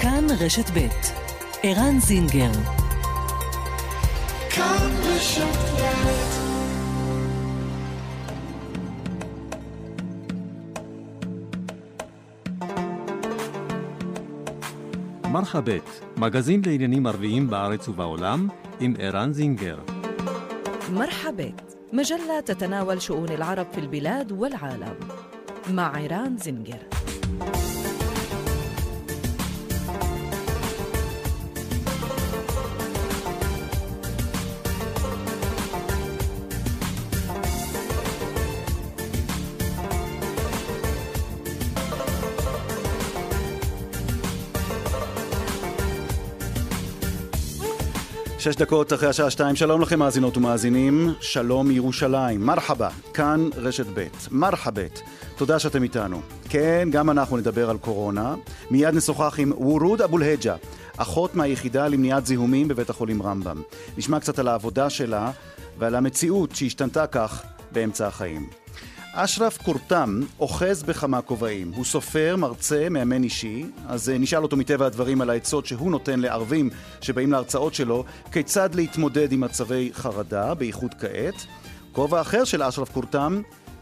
כאן רשת ב' ערן זינגר כאן רשת ב' מרחבת, מגזין לעניינים ערביים בארץ ובעולם, עם ערן זינגר. مرحبت مجلة تتناول شؤون العرب في البلاد والعالم مع عيران زنجر שש דקות אחרי השעה שתיים, שלום לכם מאזינות ומאזינים, שלום מירושלים, מרחבה, כאן רשת ב', מרחבת, תודה שאתם איתנו. כן, גם אנחנו נדבר על קורונה, מיד נשוחח עם וורוד אבו אל-היג'ה, אחות מהיחידה למניעת זיהומים בבית החולים רמב"ם. נשמע קצת על העבודה שלה ועל המציאות שהשתנתה כך באמצע החיים. אשרף קורתם אוחז בכמה כובעים. הוא סופר, מרצה, מאמן אישי, אז אה, נשאל אותו מטבע הדברים על העצות שהוא נותן לערבים שבאים להרצאות שלו, כיצד להתמודד עם מצבי חרדה, בייחוד כעת. כובע אחר של אשרף קורתם,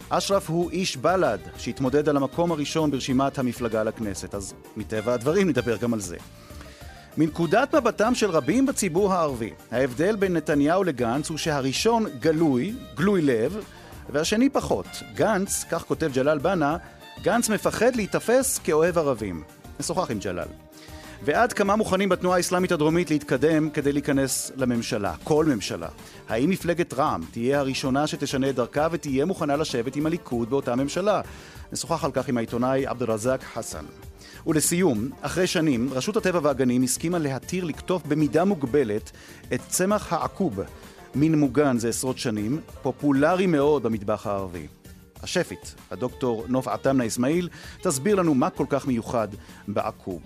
אשרף הוא איש בל"ד, שהתמודד על המקום הראשון ברשימת המפלגה לכנסת, אז מטבע הדברים נדבר גם על זה. מנקודת מבטם של רבים בציבור הערבי, ההבדל בין נתניהו לגנץ הוא שהראשון גלוי, גלוי לב, והשני פחות. גנץ, כך כותב ג'לאל בנה, גנץ מפחד להיתפס כאוהב ערבים. נשוחח עם ג'לאל. ועד כמה מוכנים בתנועה האסלאמית הדרומית להתקדם כדי להיכנס לממשלה, כל ממשלה. האם מפלגת רע"מ תהיה הראשונה שתשנה את דרכה ותהיה מוכנה לשבת עם הליכוד באותה ממשלה? נשוחח על כך עם העיתונאי עבד אל-רזאק חסן. ולסיום, אחרי שנים, רשות הטבע והגנים הסכימה להתיר לקטוף במידה מוגבלת את צמח העקוב. מין מוגן זה עשרות שנים, פופולרי מאוד במטבח הערבי. השפית, הדוקטור נוף עטמנה אסמאעיל, תסביר לנו מה כל כך מיוחד בעקוב.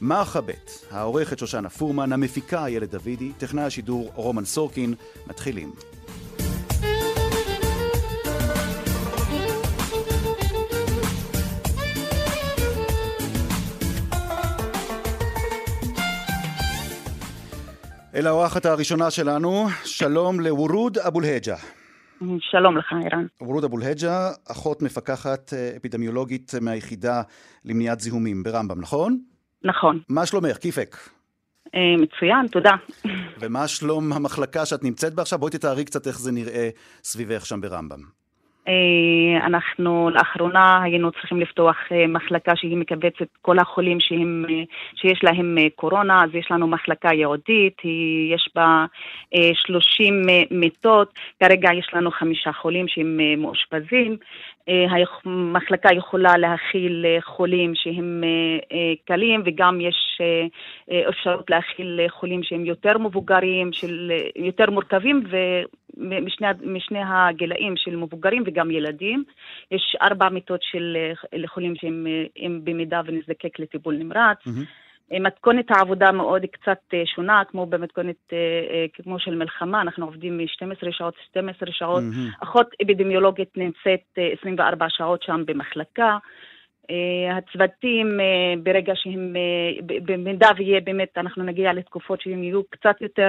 מרחבת, העורכת שושנה פורמן, המפיקה איילת דוידי, טכנאי השידור רומן סורקין, מתחילים. אל האורחת הראשונה שלנו, שלום לוורוד אבו אל-היג'ה. שלום לך, ערן. וורוד אבו אל-היג'ה, אחות מפקחת אפידמיולוגית מהיחידה למניעת זיהומים ברמב"ם, נכון? נכון. מה שלומך? כיפק. אה, מצוין, תודה. ומה שלום המחלקה שאת נמצאת בה עכשיו? בואי תתארי קצת איך זה נראה סביבך שם ברמב"ם. אה, אנחנו לאחרונה היינו צריכים לפתוח אה, מחלקה שהיא מקבצת כל החולים שהם, אה, שיש להם קורונה, אז יש לנו מחלקה ייעודית, יש בה אה, 30 אה, מיטות, כרגע יש לנו חמישה חולים שהם מאושפזים. המחלקה יכולה להכיל חולים שהם קלים וגם יש אפשרות להכיל חולים שהם יותר מבוגרים, של, יותר מורכבים ומשני משני הגילאים של מבוגרים וגם ילדים. יש ארבע מיטות של אה, לחולים שהם אה, במידה ונזדקק לטיפול נמרץ. אה, מתכונת העבודה מאוד קצת שונה, כמו במתכונת כמו של מלחמה, אנחנו עובדים מ-12 שעות, 12 שעות. מהמם. אחות אפידמיולוגית נמצאת אה, 24 שעות שם במחלקה. אה, הצוותים, אה, ברגע שהם, אה, במידה ויהיה באמת, אנחנו נגיע לתקופות שהן יהיו קצת יותר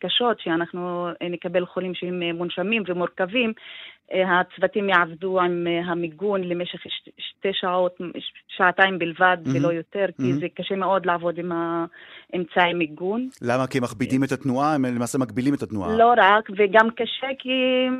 קשות, שאנחנו נקבל חולים שהם מונשמים ומורכבים, הצוותים יעבדו עם אה, המיגון למשך שתי שעות, שעתיים בלבד מהמם. ולא יותר, כי מהמם. זה קשה מאוד לעבוד עם האמצעי מיגון. למה? כי הם מכבידים את התנועה? הם למעשה מגבילים את התנועה. לא רק, וגם קשה כי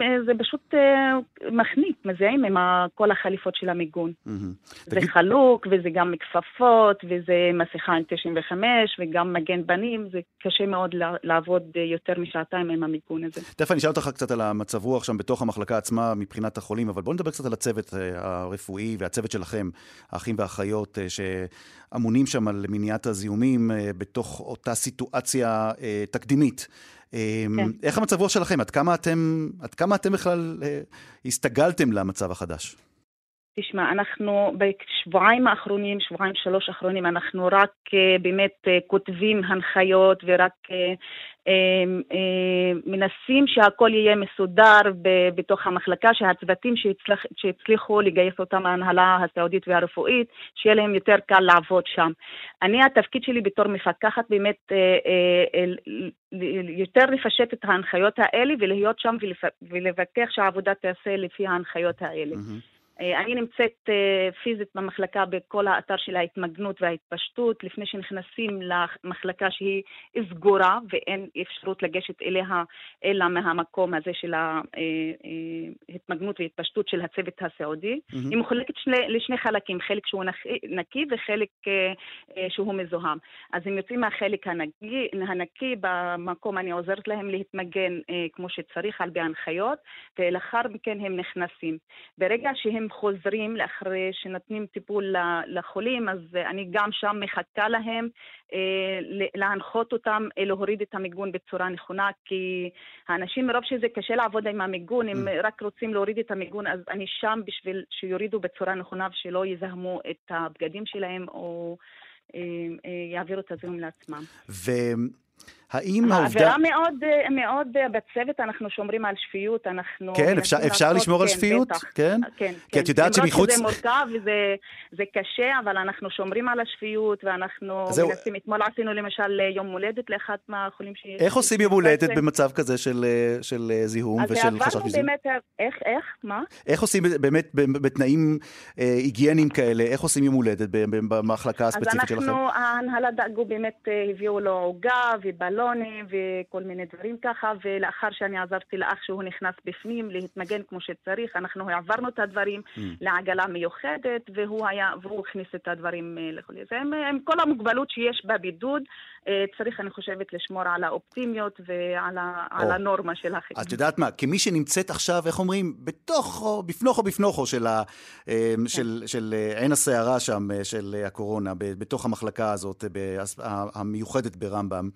אה, זה פשוט אה, מחניק, מזהים עם כל החליפות של המיגון. מהמם. זה תגיד- חלוק, וזה גם כפפות, וזה מסכה עם 95, וגם מגן פנים, זה קשה מאוד לע- לעבוד יותר משעתיים עם המיגון הזה. תכף אני אשאל אותך קצת על המצב רוח שם בתוך המחלקה עצמה מבחינת החולים, אבל בואו נדבר קצת על הצוות אה, הרפואי והצוות שלכם, האחים והאחיות, אה, שאמונים שם על מניעת הזיהומים אה, בתוך אותה סיטואציה תקדימית. כן. איך המצב רוח שלכם? עד כמה אתם, עד כמה אתם בכלל הסתגלתם למצב החדש? תשמע, אנחנו בשבועיים האחרונים, שבועיים שלוש האחרונים, אנחנו רק uh, באמת uh, כותבים הנחיות ורק uh, מנסים שהכל יהיה מסודר בתוך המחלקה, שהצוותים שהצליח, שהצליחו לגייס אותם ההנהלה הסעודית והרפואית, שיהיה להם יותר קל לעבוד שם. אני, התפקיד שלי בתור מפקחת באמת יותר לפשט את ההנחיות האלה ולהיות שם ולפ- ולבטח שהעבודה תעשה לפי ההנחיות האלה. מהמם. אה, אני נמצאת אה, פיזית במחלקה בכל האתר של ההתמגנות וההתפשטות, לפני שנכנסים למחלקה שהיא סגורה ואין אפשרות לגשת אליה אלא מהמקום הזה של ההתמגנות והתפשטות של הצוות הסעודי. מהמם. היא מחולקת שני, לשני חלקים, חלק שהוא נקי, וחלק אה, אה, שהוא מזוהם. אז הם יוצאים מהחלק הנקי, הנקי, במקום אני עוזרת להם להתמגן אה, כמו שצריך על פי ההנחיות, ולאחר מכן הם נכנסים. ברגע שהם חוזרים, לאחרי שנותנים טיפול לחולים, אז אני גם שם מחכה להם, אה, להנחות אותם אה, להוריד את המיגון בצורה נכונה, כי האנשים מרוב שזה קשה לעבוד עם המיגון, הם רק רוצים להוריד את המיגון, אז אני שם בשביל שיורידו בצורה נכונה ושלא יזהמו את הבגדים שלהם או אה, יעבירו את הזיהום לעצמם. והאם העובדה... העבירה מאוד, אה, מאוד אה, בצוות, אנחנו שומרים על שפיות, אנחנו... כן, אפשר- אפשר לעשות- לשמור על כן, שפיות? בטח. כן? כן, כי את יודעת למרות שמחוץ- שזה מורכב וזה זה קשה, אבל אנחנו שומרים על השפיות, ואנחנו זהו. מנסים, אתמול עשינו למשל אה, יום הולדת לאחת מהחולים ש... איך עושים יום הולדת בעצם- במצב כזה של, אה, של אה, זיהום אז ושל חשש מזיהום? באמת, איך, איך, מה? איך עושים באמת בתנאים אה, היגייניים כאלה, איך עושים יום הולדת במחלקה אז הספציפית שלכם? אנחנו, ההנהלה דאגו באמת, אה, הביאו לו עוגה ובלונים וכל מיני דברים ככה, ולאחר שאני עזרתי לאח שהוא נכנס בפנים להתמגן כמו שצריך, אנחנו העברנו את הדברים Mm. לעגלה מיוחדת, והוא היה, והוא הכניס את הדברים אה, לכל זה. עם, עם כל המוגבלות שיש בבידוד, צריך, אני חושבת, לשמור על האופטימיות ועל ה, על או. הנורמה של החיים. את יודעת מה, כמי שנמצאת עכשיו, איך אומרים, בתוכו, בפנוכו בפנוכו של, ה, אה, כן. של, של אה, עין הסערה שם, אה, של אה, הקורונה, בתוך המחלקה הזאת, אה, המיוחדת ברמב"ם.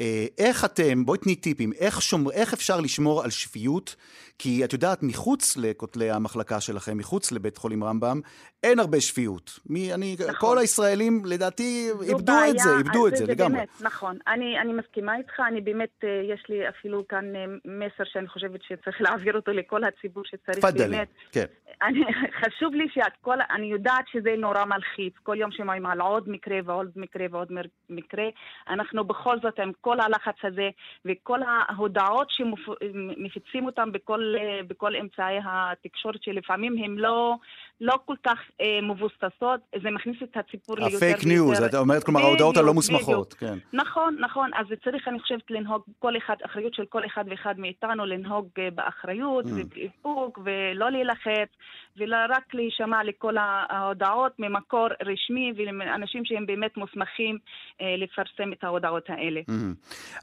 אה, איך אתם, בואי תני טיפים, איך, שומר, איך אפשר לשמור על שפיות? כי את יודעת, מחוץ לכותלי המחלקה שלכם, מחוץ לבית חולים רמב"ם, אין הרבה שפיות. מי, אני, נכון. כל הישראלים, לדעתי, איבדו בעיה, את זה, איבדו אז את זה לגמרי. באמת, נכון. אני, אני מסכימה איתך, אני באמת, אה, יש לי אפילו כאן אה, מסר שאני חושבת שצריך להעביר אותו לכל הציבור שצריך תפדלי, באמת. כן. אני, חשוב לי שהכל, אני יודעת שזה נורא מלחיץ, כל יום שומעים על עוד מקרה ועוד מקרה ועוד מקרה. אנחנו בכל זאת, עם כל הלחץ הזה וכל ההודעות שמפיצים אותם בכל, אה, בכל אמצעי התקשורת, שלפעמים הן לא, לא כל כך אה, מבוססות, זה מכניס את הציבור ליותר הפייק ניוז, את אומרת, כלומר, ההודעות הלא מוסמכות, כן. נכון, נכון. אז צריך, אני חושבת, לנהוג, כל אחד, אחריות של כל אחד ואחד מאיתנו, לנהוג אה, באחריות Mm. ובאיפוק, ולא להילחץ, ורק להישמע לכל ההודעות ממקור רשמי, ולאנשים שהם באמת מוסמכים אה, לפרסם את ההודעות האלה. מהמם.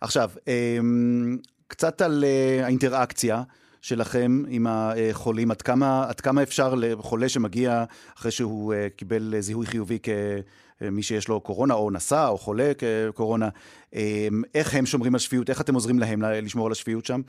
עכשיו, אמ, קצת על אה, האינטראקציה שלכם עם החולים, עד כמה, עד כמה אפשר לחולה שמגיע אחרי שהוא קיבל זיהוי חיובי כמי שיש לו קורונה, או נשא, או חולה כקורונה, אמ, איך הם שומרים על שפיות, איך אתם עוזרים להם לשמור על השפיות שם?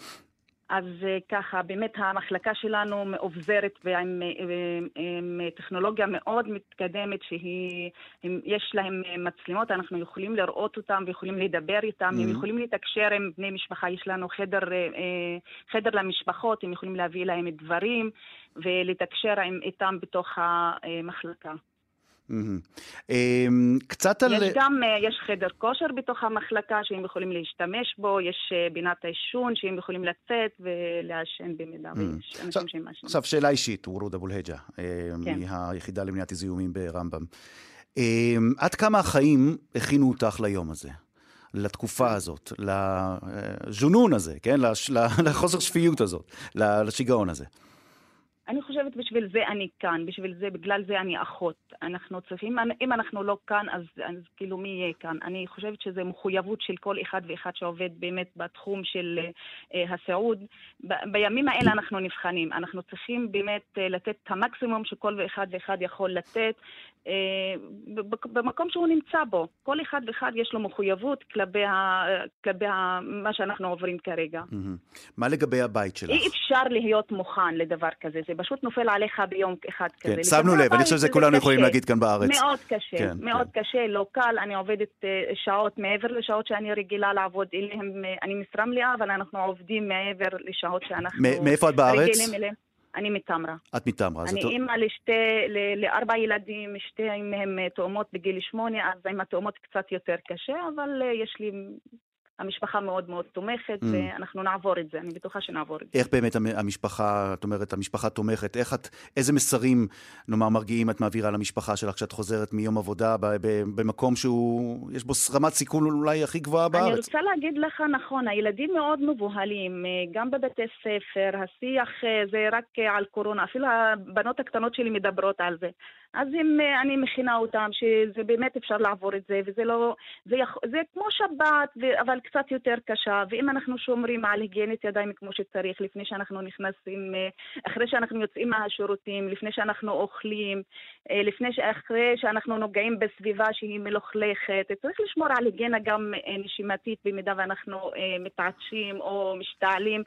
אז אה, ככה, באמת המחלקה שלנו מאובזרת ועם אה, עם טכנולוגיה מאוד מתקדמת שהיא, הם- יש להם אה, מצלמות, אנחנו יכולים לראות אותם ויכולים לדבר איתם, הם Mhm. יכולים לתקשר עם בני משפחה, יש לנו חדר, אה, אה, חדר למשפחות, הם יכולים להביא להם דברים ולתקשר עם, איתם בתוך המחלקה. אמ, קצת על... יש גם, אה, יש חדר כושר בתוך המחלקה שהם יכולים להשתמש בו, יש אה, בינת העישון שהם יכולים לצאת ולעשן במידה. ויש אנשים שמעשנים. עכשיו, שאלה אישית, וורוד אבו אל-היג'ה, אה, כן. מהיחידה למניעת הזיהומים ברמב"ם. אה, עד כמה החיים הכינו אותך ליום הזה? לתקופה הזאת, לג'ונון הזה, כן? לחוסר שפיות הזאת, לשיגעון הזה. אני חושבת בשביל זה אני כאן, בשביל זה, בגלל זה אני אחות. אנחנו צריכים, אם אנחנו לא כאן, אז, אז כאילו מי יהיה כאן? אני חושבת שזו מחויבות של כל אחד ואחד שעובד באמת בתחום של אה, הסיעוד. ב- בימים האלה אנחנו נבחנים, אנחנו צריכים באמת אה, לתת את המקסימום שכל אחד ואחד יכול לתת. אה, במקום שהוא נמצא בו. כל אחד ואחד יש לו מחויבות כלפי, ה, כלפי ה, מה שאנחנו עוברים כרגע. מה לגבי הבית שלך? אי אפשר להיות מוכן לדבר כזה, זה פשוט נופל עליך ביום אחד כזה. כן, שמנו לב, אני חושב שזה כולנו יכולים להגיד כאן בארץ. מאוד קשה, כן, מאוד כן. קשה, לא קל, אני עובדת אה, שעות מעבר לשעות שאני רגילה לעבוד אליהם, אה, אני משרה מלאה, אבל אנחנו עובדים מעבר לשעות שאנחנו מאיפה את בארץ? אני מתמרה. את מתמרה. אז אני את- אימא לשתי, ל- לארבע ילדים, שתי מהם אה, תאומות בגיל שמונה, אז עם התאומות קצת יותר קשה, אבל יש לי, המשפחה מאוד מאוד תומכת, Mm. ואנחנו נעבור את זה, אני בטוחה שנעבור את זה. איך באמת המ- המשפחה, את אומרת, המשפחה תומכת, איך את, איזה מסרים, נאמר, מרגיעים את מעבירה למשפחה שלך כשאת חוזרת מיום עבודה ב- ב- במקום שהוא, יש בו רמת סיכון אולי הכי גבוהה אני בארץ? רוצה להגיד לך, נכון, הילדים מאוד מבוהלים, אה, גם בבתי ספר, השיח אה, זה רק אה, על קורונה, אפילו הבנות הקטנות שלי מדברות על זה. אז אם אני מכינה אותם, שזה באמת אפשר לעבור את זה, וזה לא, זה, יכ... זה כמו שבת. אבל קצת יותר קשה, ואם אנחנו שומרים על היגיינת ידיים כמו שצריך, לפני שאנחנו נכנסים, אה, אחרי שאנחנו יוצאים מהשירותים, לפני שאנחנו אוכלים, אה, לפני. אחרי שאנחנו נוגעים בסביבה שהיא מלוכלכת, צריך לשמור על היגיינה גם אה, נשימתית במידה ואנחנו מתעטשים או משתעלים.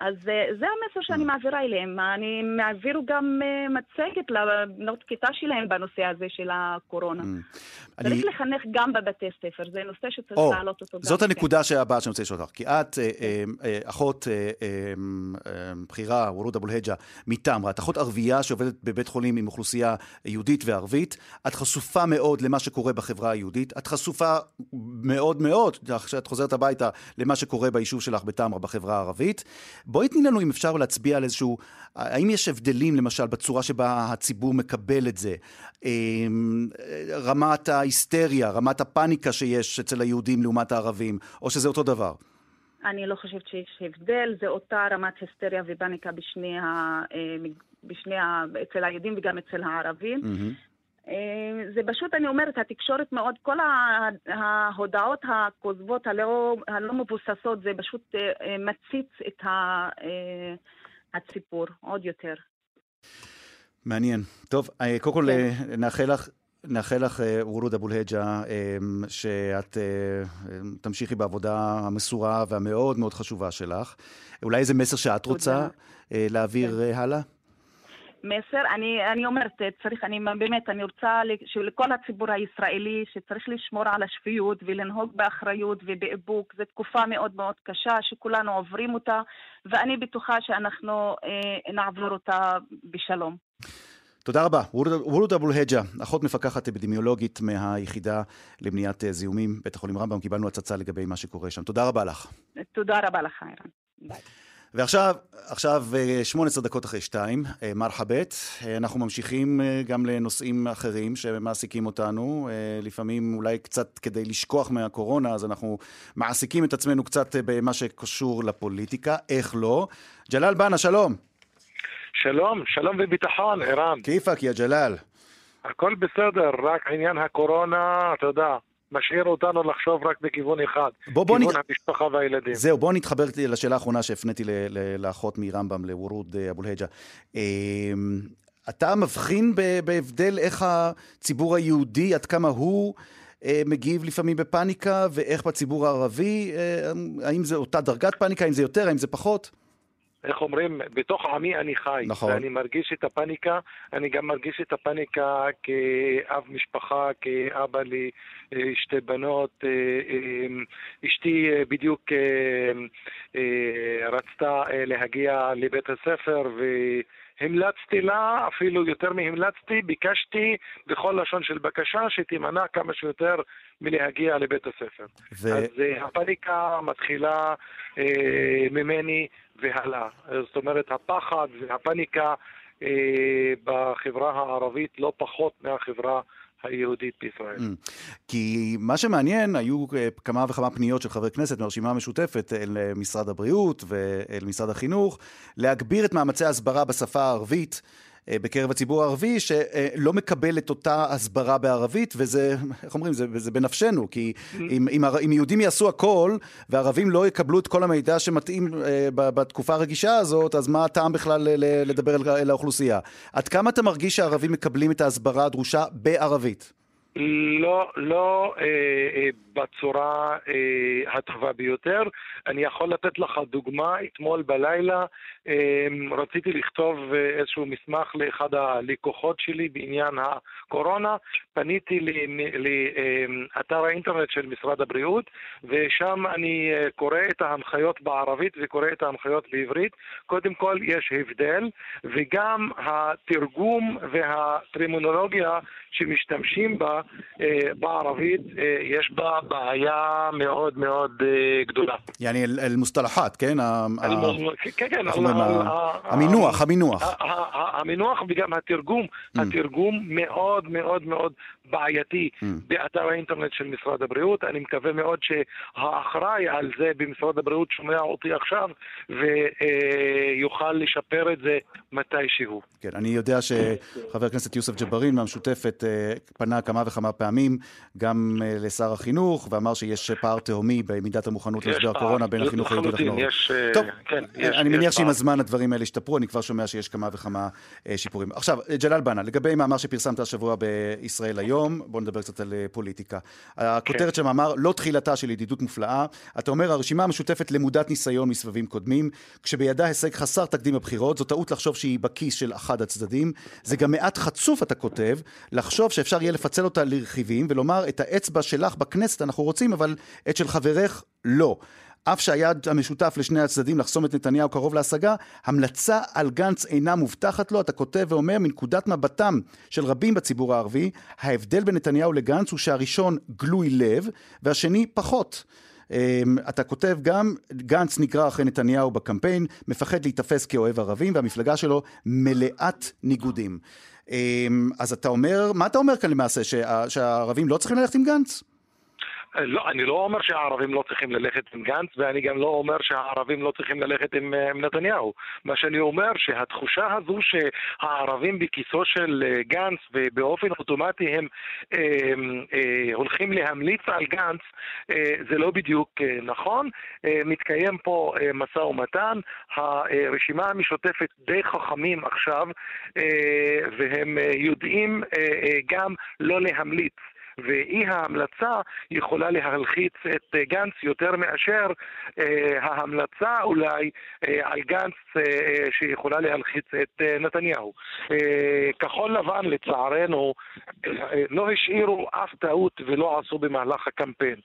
אז אה, זה המסר שאני מעבירה אליהם. אני מעבירו גם אה, מצגת לבנות כיתה שלהם בנושא הזה של הקורונה. Mm. צריך לחנך גם בבתי ספר, זה נושא שצריך להעלות אותו גם. זאת כן. הנקודה הבאה שאני רוצה לשאול אותך. כי את אה, אה, אחות בכירה, וורוד אבו אל-היג'ה, מטמרה. את אחות ערבייה שעובדת בבית חולים עם אוכלוסייה יהודית וערבית. את חשופה מאוד למה שקורה בחברה היהודית. את חשופה מאוד מאוד, כשאת חוזרת הביתה, למה שקורה ביישוב שלך בטמרה בחברה הערבית. בואי תני לנו, אם אפשר, להצביע על איזשהו... האם יש הבדלים, למשל, בצורה שבה הציבור מקבל את זה? אה, רמת ההיסטריה, רמת הפאניקה שיש אצל היהודים לעומת הערבים, או שזה אותו דבר? אני לא חושבת שיש הבדל, זה אותה רמת היסטריה ופאניקה בשני ה... אה, בשני ה... אצל היהודים וגם אצל הערבים. מהמם. אה, זה פשוט, אני אומרת, התקשורת מאוד, כל ההודעות הכוזבות, הלא, הלא מבוססות, זה פשוט אה, אה, מציץ את ה- הציבור עוד יותר. מעניין. טוב, קודם כל כן. נאחל לך... נאחל לך, וורוד אבו אל-היג'ה, אה, שאת תמשיכי בעבודה המסורה והמאוד מאוד חשובה שלך. אולי איזה מסר שאת. רוצה להעביר כן. אה, הלאה? מסר, אני, אני אומרת, צריך, אני באמת, אני רוצה שלכל הציבור הישראלי שצריך לשמור על השפיות ולנהוג באחריות ובאיפוק. זו תקופה מאוד מאוד קשה שכולנו עוברים אותה, ואני בטוחה שאנחנו אה, נעבור אותה בשלום. תודה רבה. וורוד אבו אל-היג'ה, אחות מפקחת אפידמיולוגית מהיחידה למניעת אה, זיהומים, בית החולים רמב"ם. קיבלנו הצצה לגבי מה שקורה שם. תודה רבה לך. תודה רבה לך, ערן. ועכשיו, עכשיו אה, 18 דקות אחרי שתיים, אה, מרחבת. אה, אנחנו ממשיכים אה, גם לנושאים אחרים שמעסיקים אותנו. אה, לפעמים אולי קצת כדי לשכוח מהקורונה, אז אנחנו מעסיקים את עצמנו קצת אה, במה שקשור לפוליטיקה. איך לא? ג'לאל בנה, שלום. שלום, שלום וביטחון, ערן. כיפאק, יא ג'לאל. הכל בסדר, רק עניין הקורונה, אתה יודע, משאיר אותנו לחשוב רק בכיוון אחד. בוא, בוא כיוון נ- המשפחה והילדים. זהו, בואו נתחבר לשאלה האחרונה שהפניתי ל- ל- לאחות מרמב"ם, לוורוד אה, אבו אל-היג'ה. אה, אתה מבחין ב- בהבדל איך הציבור היהודי, עד כמה הוא אה, מגיב לפעמים בפאניקה, ואיך בציבור הערבי, אה, האם זה אותה דרגת פאניקה, האם זה יותר, האם זה פחות? איך אומרים, בתוך עמי אני חי. נכון. ואני מרגיש את הפאניקה, אני גם מרגיש את הפאניקה כאב משפחה, כאבא לשתי בנות. אה, אה, אשתי אה, בדיוק אה, אה, רצתה אה, להגיע לבית הספר והמלצתי לה, אפילו יותר מהמלצתי, ביקשתי בכל לשון של בקשה שתימנע כמה שיותר מלהגיע לבית הספר. ו- אז אה, הפאניקה מתחילה אה, ממני והלאה. זאת אומרת, הפחד והפאניקה אה, בחברה הערבית לא פחות מהחברה היהודית בישראל. Mm. כי מה שמעניין, היו אה, כמה וכמה פניות של חברי כנסת מהרשימה המשותפת אל אה, משרד הבריאות ואל משרד החינוך, להגביר את מאמצי ההסברה בשפה הערבית בקרב הציבור הערבי שלא מקבל את אותה הסברה בערבית, וזה, איך אומרים, זה, זה בנפשנו, כי אם, אם, אם יהודים יעשו הכל, וערבים לא יקבלו את כל המידע שמתאים אה, בתקופה הרגישה הזאת, אז מה הטעם בכלל לדבר אל האוכלוסייה? עד כמה אתה מרגיש שהערבים מקבלים את ההסברה הדרושה בערבית? לא, לא אה, אה, בצורה אה, הטובה ביותר. אני יכול לתת לך דוגמה, אתמול בלילה אה, רציתי לכתוב אה, איזשהו מסמך לאחד הלקוחות שלי בעניין הקורונה, פניתי לאתר אה, האינטרנט של משרד הבריאות, ושם אני אה, קורא את ההנחיות בערבית וקורא את ההנחיות בעברית. קודם כל יש הבדל, וגם התרגום והטרימונולוגיה שמשתמשים בה בערבית, אה, יש בה בעיה מאוד מאוד אה, גדולה. יעני אל-מוסטלחת, כן? כן, כן. המינוח, המינוח. המינוח וגם התרגום, mm. התרגום מאוד מאוד מאוד בעייתי mm. באתר האינטרנט של משרד הבריאות. אני מקווה מאוד שהאחראי על זה במשרד הבריאות שומע אותי עכשיו ויוכל לשפר את זה מתישהו. כן, אני יודע שחבר הכנסת יוסף ג'בארין מהמשותפת פנה כמה וכמה פעמים גם אה, לשר החינוך, ואמר שיש פער תהומי במידת המוכנות למשבר הקורונה בין החינוך היהודי לחינוך. אה, טוב, כן, יש, אני יש מניח שעם הזמן הדברים האלה ישתפרו, אני כבר שומע שיש כמה וכמה אה, שיפורים. עכשיו, ג'לאל בנה, לגבי מאמר שפרסמת השבוע בישראל היום, בואו נדבר קצת על פוליטיקה. הכותרת כן. של המאמר, לא תחילתה של ידידות מופלאה. אתה אומר, הרשימה המשותפת למודת ניסיון מסבבים קודמים, כשבידה הישג חסר תקדים בבחירות, זו טעות לחשוב שהיא בכיס של אחד הצדדים. זה גם מעט חצוף, אתה כותב, לחשוב שאפשר יהיה לפצל אותה לרכיבים ולומר, את האצבע שלך בכנסת אנחנו רוצים, אבל את של חברך לא. אף שהיעד המשותף לשני הצדדים לחסום את נתניהו קרוב להשגה, המלצה על גנץ אינה מובטחת לו. אתה כותב ואומר, מנקודת מבטם של רבים בציבור הערבי, ההבדל בין נתניהו לגנץ הוא שהראשון גלוי לב, והשני פחות. אמ, אתה כותב גם, גנץ נקרא אחרי נתניהו בקמפיין, מפחד להיתפס כאוהב ערבים, והמפלגה שלו מלאת ניגודים. אמ, אז אתה אומר, מה אתה אומר כאן למעשה, שהערבים לא צריכים ללכת עם גנץ? לא, אני לא אומר שהערבים לא צריכים ללכת עם גנץ, ואני גם לא אומר שהערבים לא צריכים ללכת עם, אה, עם נתניהו. מה שאני אומר, שהתחושה הזו שהערבים בכיסו של אה, גנץ ובאופן אוטומטי הם אה, אה, הולכים להמליץ על גנץ, אה, זה לא בדיוק אה, נכון. אה, מתקיים פה אה, משא ומתן, הרשימה המשותפת די חכמים עכשיו, אה, והם אה, יודעים אה, אה, גם לא להמליץ. ואי ההמלצה יכולה להלחיץ את אה, גנץ יותר מאשר אה, ההמלצה אולי אה, על גנץ שיכולה להלחיץ את נתניהו. כחול לבן לצערנו לא השאירו אף טעות ולא עשו במהלך הקמפיין.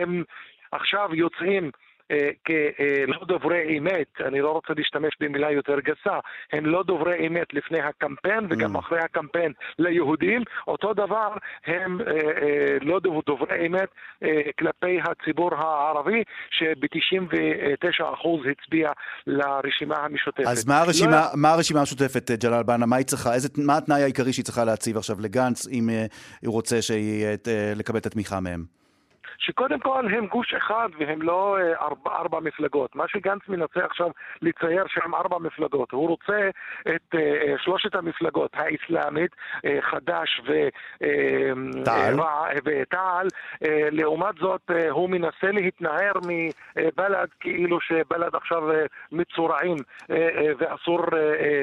הם עכשיו יוצאים אה, כלא דוברי אמת, אני לא רוצה להשתמש במילה יותר גסה, הם לא דוברי אמת לפני הקמפיין וגם mm. אחרי הקמפיין ליהודים, אותו דבר הם אה, אה, לא דוברי אמת כלפי הציבור הערבי, שב-99% הצביע לרשימה המשותפת. אז מה הרשימה, לא... מה הרשימה המשותפת, ג'לאל בנה? מה היא צריכה, איזה, מה התנאי העיקרי שהיא צריכה להציב עכשיו לגנץ, אם הוא רוצה שהיא, לקבל את התמיכה מהם? שקודם כל הם גוש אחד והם לא אה, ארבע, ארבע מפלגות. מה שגנץ מנסה עכשיו לצייר שהם ארבע מפלגות. הוא רוצה את uh, שלושת המפלגות, האסלאמית, uh, חד"ש ותע"ל. Uh, לעומת זאת, uh, הוא מנסה להתנער מבל"ד כאילו שבל"ד עכשיו uh, מצורעים uh, uh, ואסור uh,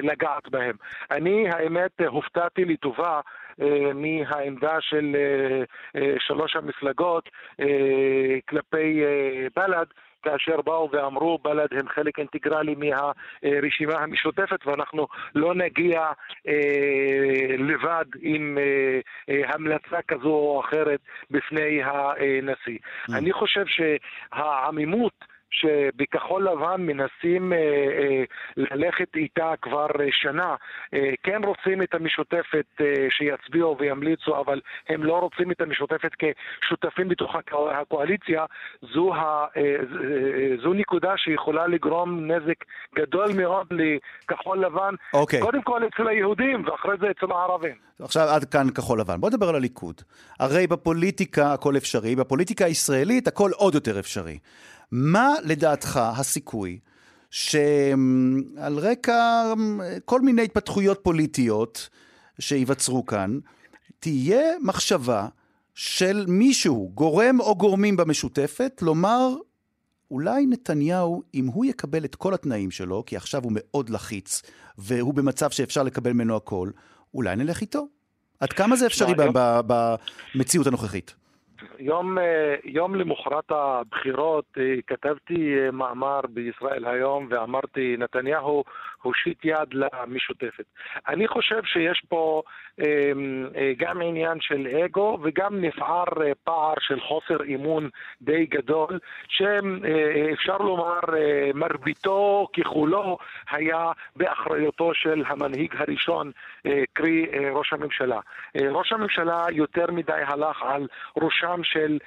לגעת בהם. אני, האמת, הופתעתי לטובה אה, מהעמדה של אה, אה, שלוש המפלגות כלפי בל"ד. כאשר באו ואמרו בל"ד הם חלק אינטגרלי מהרשימה המשותפת ואנחנו לא נגיע אה, לבד עם אה, אה, המלצה כזו או אחרת בפני הנשיא. Mm. אני חושב שהעמימות שבכחול לבן מנסים אה, אה, ללכת איתה כבר אה, שנה. אה, כן רוצים את המשותפת אה, שיצביעו וימליצו, אבל הם לא רוצים את המשותפת כשותפים בתוך הקואליציה. זו, ה, אה, אה, זו נקודה שיכולה לגרום נזק גדול מאוד לכחול לבן. אוקיי. קודם כל אצל היהודים ואחרי זה אצל הערבים. עכשיו עד כאן כחול לבן. בוא נדבר על הליכוד. הרי בפוליטיקה הכל אפשרי, בפוליטיקה הישראלית הכל עוד יותר אפשרי. מה לדעתך הסיכוי שעל רקע כל מיני התפתחויות פוליטיות שייווצרו כאן, תהיה מחשבה של מישהו, גורם או גורמים במשותפת, לומר, אולי נתניהו, אם הוא יקבל את כל התנאים שלו, כי עכשיו הוא מאוד לחיץ, והוא במצב שאפשר לקבל ממנו הכל, אולי נלך איתו. עד כמה זה אפשרי ב- במציאות הנוכחית? יום, אה, יום למחרת הבחירות אה, כתבתי אה, מאמר בישראל היום ואמרתי נתניהו הושיט יד למשותפת. אני חושב שיש פה אה, אה, גם עניין של אגו וגם נפער אה, פער של חוסר אמון די גדול שאפשר לומר אה, מרביתו ככולו היה באחריותו של המנהיג הראשון, קרי ראש הממשלה. ראש הממשלה יותר מדי הלך על ראשם של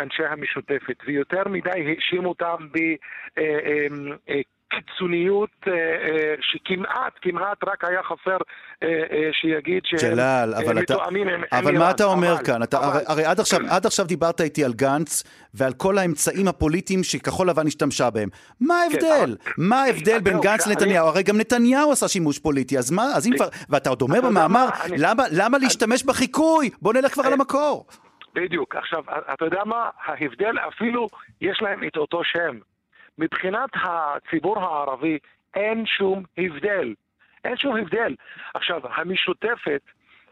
אנשי המשותפת, ויותר מדי האשים אותם בקיצוניות אה, אה, שכמעט, כמעט רק היה חסר אה, שיגיד שהם ג'לאל, אה, אבל אתה... מתואמים עם אבל עם מה איראן. אתה אומר אבל- כאן? אתה, אבל- הרי, הרי עד, עכשיו, עד עכשיו דיברת איתי על גנץ ועל כל האמצעים הפוליטיים שכחול לבן השתמשה בהם. מה ההבדל? כן, מה ההבדל בין גנץ לנתניהו? הרי גם נתניהו עשה שימוש פוליטי, אז מה, אז אם כבר... ואתה עוד אומר אתה במאמר? אני- למה, למה להשתמש בחיקוי? בוא נלך כבר על המקור. בדיוק. עכשיו, אתה יודע מה? ההבדל אפילו, יש להם את אותו שם. מבחינת הציבור הערבי אין שום הבדל. אין שום הבדל. עכשיו, המשותפת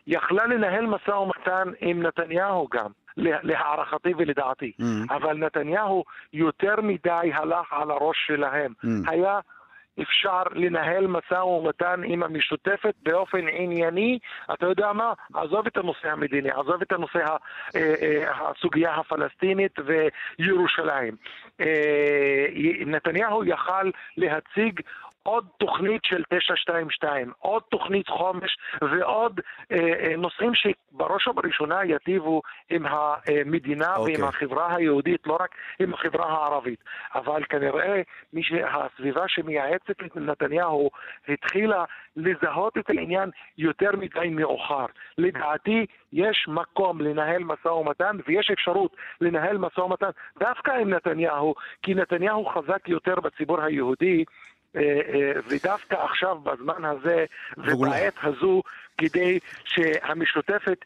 יכלה לנהל משא ומתן עם נתניהו גם, לה- להערכתי ולדעתי. Mm. אבל נתניהו יותר מדי הלך על הראש שלהם. Mm. היה אפשר לנהל משא ומתן עם המשותפת באופן ענייני, אתה יודע מה? עזוב את הנושא המדיני, עזוב את הנושא אה, אה, הסוגיה הפלסטינית וירושלים. אה, נתניהו יכל להציג עוד תוכנית של 922, עוד תוכנית חומש ועוד אה, אה, נושאים שבראש ובראשונה יטיבו עם המדינה אוקיי. ועם החברה היהודית, לא רק עם החברה הערבית. אבל כנראה מי שהסביבה שמייעצת לנתניהו התחילה לזהות את העניין יותר מדי מאוחר. לדעתי יש מקום לנהל משא ומתן ויש אפשרות לנהל משא ומתן דווקא עם נתניהו, כי נתניהו חזק יותר בציבור היהודי. אה, אה, ודווקא עכשיו, בזמן הזה ובעת הזו, כדי שהמשותפת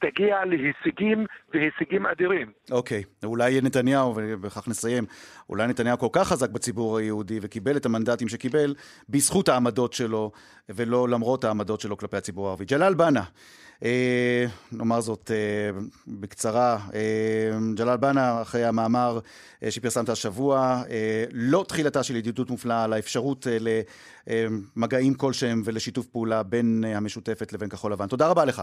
תגיע להישגים והישגים אדירים. אוקיי, אולי נתניהו, ובכך נסיים, אולי נתניהו כל כך חזק בציבור היהודי וקיבל את המנדטים שקיבל בזכות העמדות שלו, ולא למרות העמדות שלו כלפי הציבור הערבי. ג'לאל בנה, נאמר זאת אה, בקצרה, אה, ג'לאל בנה, אחרי המאמר אה, שפרסמת השבוע, אה, לא תחילתה של ידידות מופלאה על האפשרות אה, למגעים כלשהם ולשיתוף פעולה בין אה, המשותפת לבין כחול לבן. תודה רבה לך.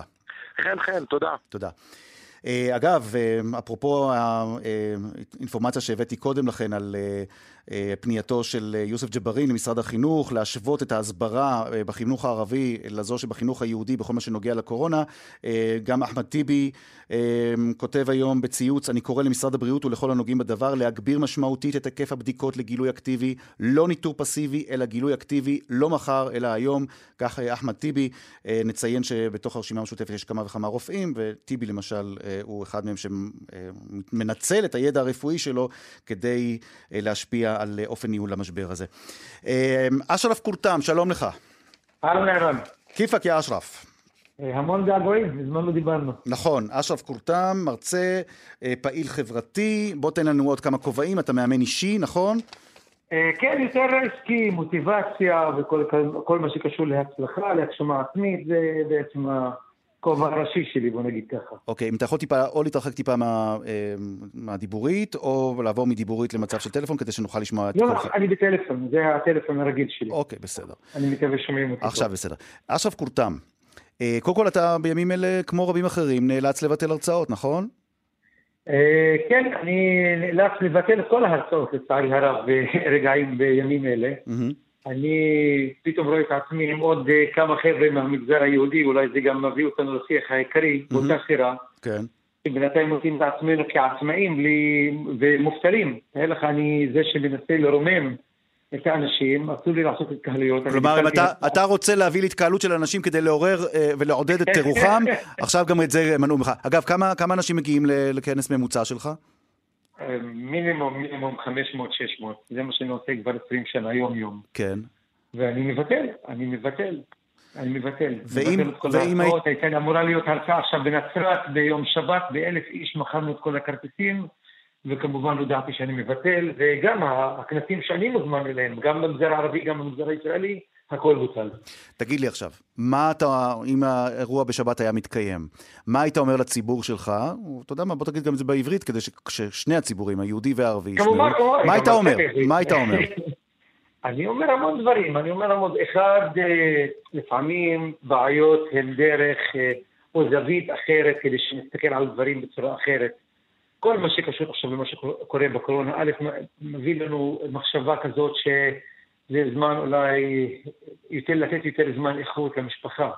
חן חן, תודה. תודה. אה, אגב, אה, אפרופו האינפורמציה שהבאתי קודם לכן על אה, אה, פנייתו של אה, יוסף ג'בארין למשרד החינוך, להשוות את ההסברה אה, בחינוך הערבי לזו שבחינוך היהודי בכל מה שנוגע לקורונה, אה, גם אחמד טיבי אה, כותב היום בציוץ, אני קורא למשרד הבריאות ולכל הנוגעים בדבר להגביר משמעותית את היקף הבדיקות לגילוי אקטיבי, לא ניטור פסיבי, אלא גילוי אקטיבי, לא מחר, אלא היום. כך אה, אחמד טיבי, אה, נציין שבתוך הרשימה המשותפת יש כמה וכמה רופאים, וטיבי למשל אה, הוא אחד מהם שמנצל את הידע הרפואי שלו כדי אה, להשפיע על אה, אופן ניהול המשבר הזה. אה, אשרף קורתם, שלום לך. אהלן ערן. כיפאק יא אשרף. המון געגועים, מזמן לא דיברנו. נכון, אשרף קורתם, מרצה, פעיל חברתי, בוא תן לנו עוד כמה כובעים, אתה מאמן אישי, נכון? כן, יותר עסקי, מוטיבציה וכל כל מה שקשור להצלחה, להגשמה עצמית, זה בעצם הכובע הראשי שלי, בוא נגיד ככה. אוקיי, אם אתה יכול טיפה, או להתרחק טיפה מה, אה, מהדיבורית, או לעבור מדיבורית למצב של טלפון, כדי שנוכל לשמוע את לא, קולך. לא, אני בטלפון, זה הטלפון הרגיל שלי. אוקיי, בסדר. אני מקווה שומעים אותי. עכשיו בסדר. אשרף קורתם, אה, קודם כל אתה בימים אלה, כמו רבים אחרים, נאלץ לבטל הרצאות, נכון? אה, כן, אני נאלץ לבטל כל ההרצאות, לצערי הרב, ברגעים, בימים אלה. אני פתאום רואה את עצמי עם עוד אה, כמה חבר'ה מהמגזר היהודי, אולי זה גם מביא אותנו לשיח העיקרי, באותה סירה. כן. שבינתיים מוצאים את עצמנו כעצמאים בלי... ומובטלים. תאר לך, אני זה שמנסה לרומם את האנשים, אסור לי לעשות התקהלויות. כלומר, אם אתה, אתה רוצה להביא להתקהלות של אנשים כדי לעורר אה, ולעודד את טירוחם, עכשיו גם את זה מנעו ממך. אגב, כמה, כמה אנשים מגיעים לכנס ממוצע שלך? אה, מינימום, מינימום 500-600. זה מה שאני עושה כבר 20 שנה, יום-יום. כן. ואני מבטל, אני מבטל. אני מבטל. ואם- מבטל את כל ואם היית- ההרצאות. הייתה אמורה להיות הרצאה עכשיו בנצרת ביום שבת, באלף איש מכרנו את כל הכרטיסים, וכמובן הודעתי שאני מבטל, וגם הכנסים שאני מוזמן אליהם, גם במגזר הערבי, גם במגזר הישראלי, הכל בוטל. תגיד לי עכשיו, מה אתה, אם האירוע בשבת היה מתקיים, מה היית אומר לציבור שלך, אתה יודע מה, בוא תגיד גם את זה בעברית, כדי ש- ששני הציבורים, היהודי והערבי, ישמעו. כמובן. מה היית אומר? מה היית אומר? אני אומר המון דברים, אני אומר המון, אחד, אה, לפעמים בעיות הן דרך אה, או זווית אחרת כדי שנסתכל על דברים בצורה אחרת. כל מה שקשור עכשיו למה שקורה בקורונה, א', מביא לנו מחשבה כזאת שזה זמן אולי יותר לתת יותר זמן איכות למשפחה.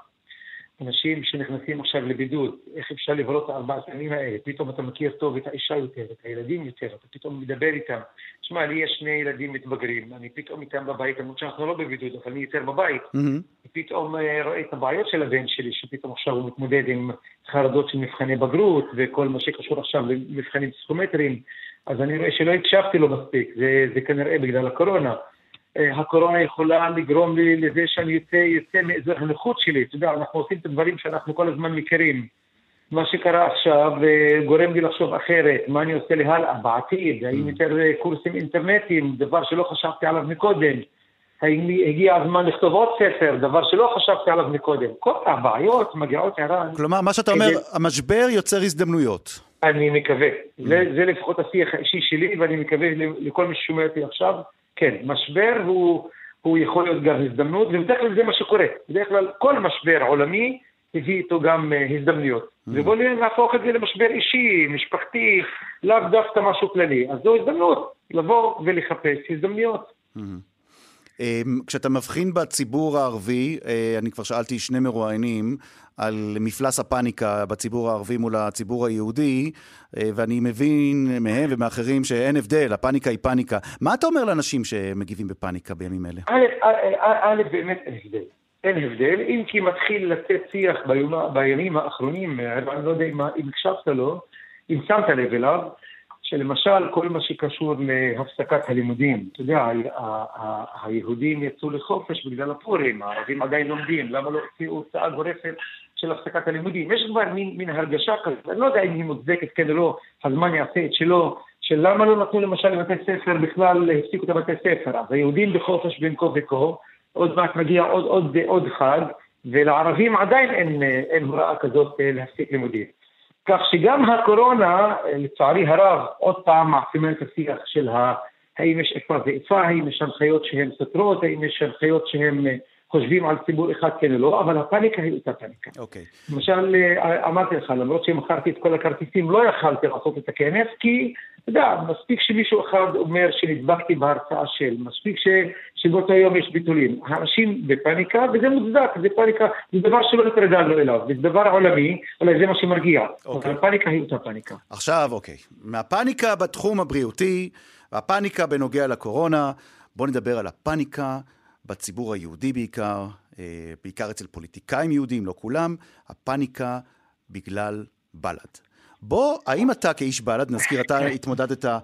אנשים שנכנסים עכשיו לבידוד, איך אפשר לבלות את הארבעת הימים האלה? פתאום אתה מכיר טוב את האישה יותר, את הילדים יותר, אתה פתאום מדבר איתם. שמע, לי יש שני ילדים מתבגרים, אני פתאום איתם בבית, למרות שאנחנו לא בבידוד, אבל אני יותר בבית. מהמם. פתאום אה, רואה את הבעיות של הבן שלי, שפתאום עכשיו הוא מתמודד עם חרדות של מבחני בגרות, וכל מה שקשור עכשיו למבחנים פסיכומטריים, אז אני רואה שלא הקשבתי לו מספיק, זה, זה כנראה בגלל הקורונה. אה, הקורונה יכולה לגרום לי לזה שאני יוצא, יוצא מאזור הנוחות שלי, אתה יודע, אנחנו עושים את הדברים שאנחנו כל הזמן מכירים. מה שקרה עכשיו אה, גורם לי לחשוב אחרת, מה אני עושה להלאה, בעתיד, האם יותר אה, קורסים אינטרנטיים, דבר שלא חשבתי עליו מקודם. האם הגיע הזמן לכתוב עוד ספר, דבר שלא חשבתי עליו מקודם. כל הבעיות מגיעות ערן, כלומר, מה שאתה אומר, המשבר יוצר הזדמנויות. אני מקווה. זה, זה לפחות השיח האישי שלי, ואני מקווה לכל מי ששומע אותי עכשיו, כן, משבר הוא, הוא יכול להיות גם הזדמנות, ובדרך כלל זה מה שקורה. בדרך כלל כל משבר עולמי הביא איתו גם אה, הזדמנויות. ובואו נהפוך את זה למשבר אישי, משפחתי, לאו דווקא משהו כללי. אז זו הזדמנות לבוא ולחפש הזדמנויות. אמ, כשאתה מבחין בציבור הערבי, אה, אני כבר שאלתי שני מרואיינים על מפלס הפאניקה בציבור הערבי מול הציבור היהודי, אה, ואני מבין מהם ומאחרים שאין הבדל, הפאניקה היא פאניקה. מה אתה אומר לאנשים שמגיבים בפאניקה בימים אלה? א', באמת אין הבדל. אין הבדל, אם כי מתחיל לצאת שיח בימים האחרונים, אני לא יודע אם הקשבת לו, אם שמת לב אליו, שלמשל כל מה שקשור להפסקת הלימודים, אתה יודע, היהודים יצאו לחופש בגלל הפורים, הערבים עדיין לומדים, למה לא הוציאו הוצאה גורפת של הפסקת הלימודים? יש כבר מין, מין הרגשה כזאת, אני לא יודע אם היא מוצדקת כן או לא, הזמן יעשה את שלו, של למה לא נתנו למשל לבתי ספר בכלל, הפסיקו את הבתי ספר, אז היהודים בחופש בין כה וכה, עוד מעט מגיע עוד, עוד, עוד חג, ולערבים עדיין אין, אין הוראה כזאת להפסיק לימודים. כך שגם הקורונה, לצערי הרב, עוד פעם מעצימה את השיח של. האם יש איפה ואיפה, האם יש הנחיות שהן סותרות, האם יש הנחיות שהם אה, חושבים על ציבור אחד כן או לא, אבל הפאניקה היא אותה פאניקה. אוקיי. למשל, אה, אמרתי לך, למרות שמכרתי את כל הכרטיסים, לא יכלתי לעשות את הכנס, כי, אתה יודע, מספיק שמישהו אחד אומר שנדבקתי בהרצאה של, מספיק ש, שבאותו יום יש ביטולים. האנשים בפאניקה, וזה מוצדק, זה פאניקה, זה דבר שלא התרגלנו אליו, זה דבר עולמי, אולי זה מה שמרגיע. אוקיי. אבל הפאניקה היא אותה פאניקה. עכשיו, אוקיי. מהפאניקה בתחום הבריאותי, והפאניקה בנוגע לקורונה, בואו נדבר על הפאניקה בציבור היהודי בעיקר, אה, בעיקר אצל פוליטיקאים יהודים, לא כולם, הפאניקה בגלל בל"ד. בוא, האם אתה כאיש בל"ד, נזכיר, אתה התמודדת אה,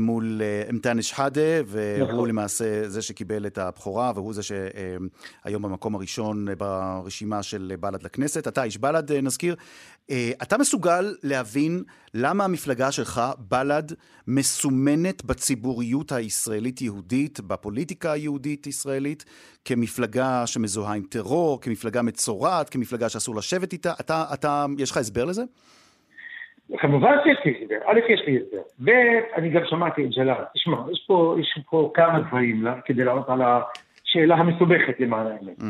מול אה, אנטאנס שחאדה, והוא נכון. למעשה זה שקיבל את הבכורה, והוא זה שהיום במקום הראשון ברשימה של בל"ד לכנסת. אתה איש בל"ד, אה, נזכיר. אתה מסוגל להבין למה המפלגה שלך, בל"ד, מסומנת בציבוריות הישראלית-יהודית, בפוליטיקה היהודית-ישראלית, כמפלגה שמזוהה עם טרור, כמפלגה מצורעת, כמפלגה שאסור לשבת איתה? אתה, אתה, יש לך הסבר לזה? כמובן שיש לי הסבר, א', יש לי הסבר, ב', אני גם שמעתי את ג'לאל, תשמע, יש פה, יש פה כמה דברים לה, כדי לענות על השאלה המסובכת למען האמת. Mm.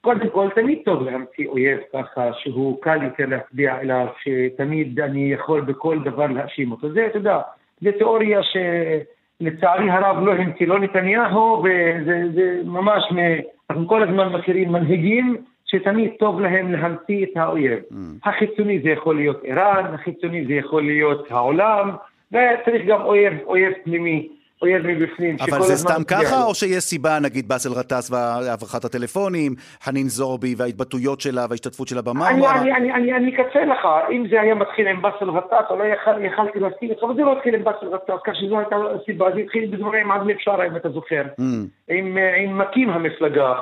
קודם כל, תמיד טוב להמציא אויב ככה שהוא קל יותר להצביע אליו, שתמיד אני יכול בכל דבר להאשים אותו. זה, אתה יודע, זו תיאוריה שלצערי הרב לא המציא לא נתניהו, וזה זה ממש, מ... אנחנו כל הזמן מכירים מנהיגים שתמיד טוב להם להמציא את האויב. Mm. החיצוני זה יכול להיות איראן, החיצוני זה יכול להיות העולם, וצריך גם אויב, אויב פנימי אויב מבפנים. אבל זה סתם ככה. או שיש סיבה, נגיד באסל גטאס והברחת הטלפונים, חנין זועבי וההתבטאויות שלה וההשתתפות שלה אני, במרמרה? אני, אני, אני, אני אקצר לך, אם זה היה מתחיל עם באסל גטאס, אולי יכול- יכלתי להסכים איתך, אבל זה לא התחיל עם באסל גטאס, כך שזו הייתה הסיבה, זה התחיל בדברים עם עזמי בשארה, אם אתה זוכר. Mm, עם, אה, עם מקים המפלגה,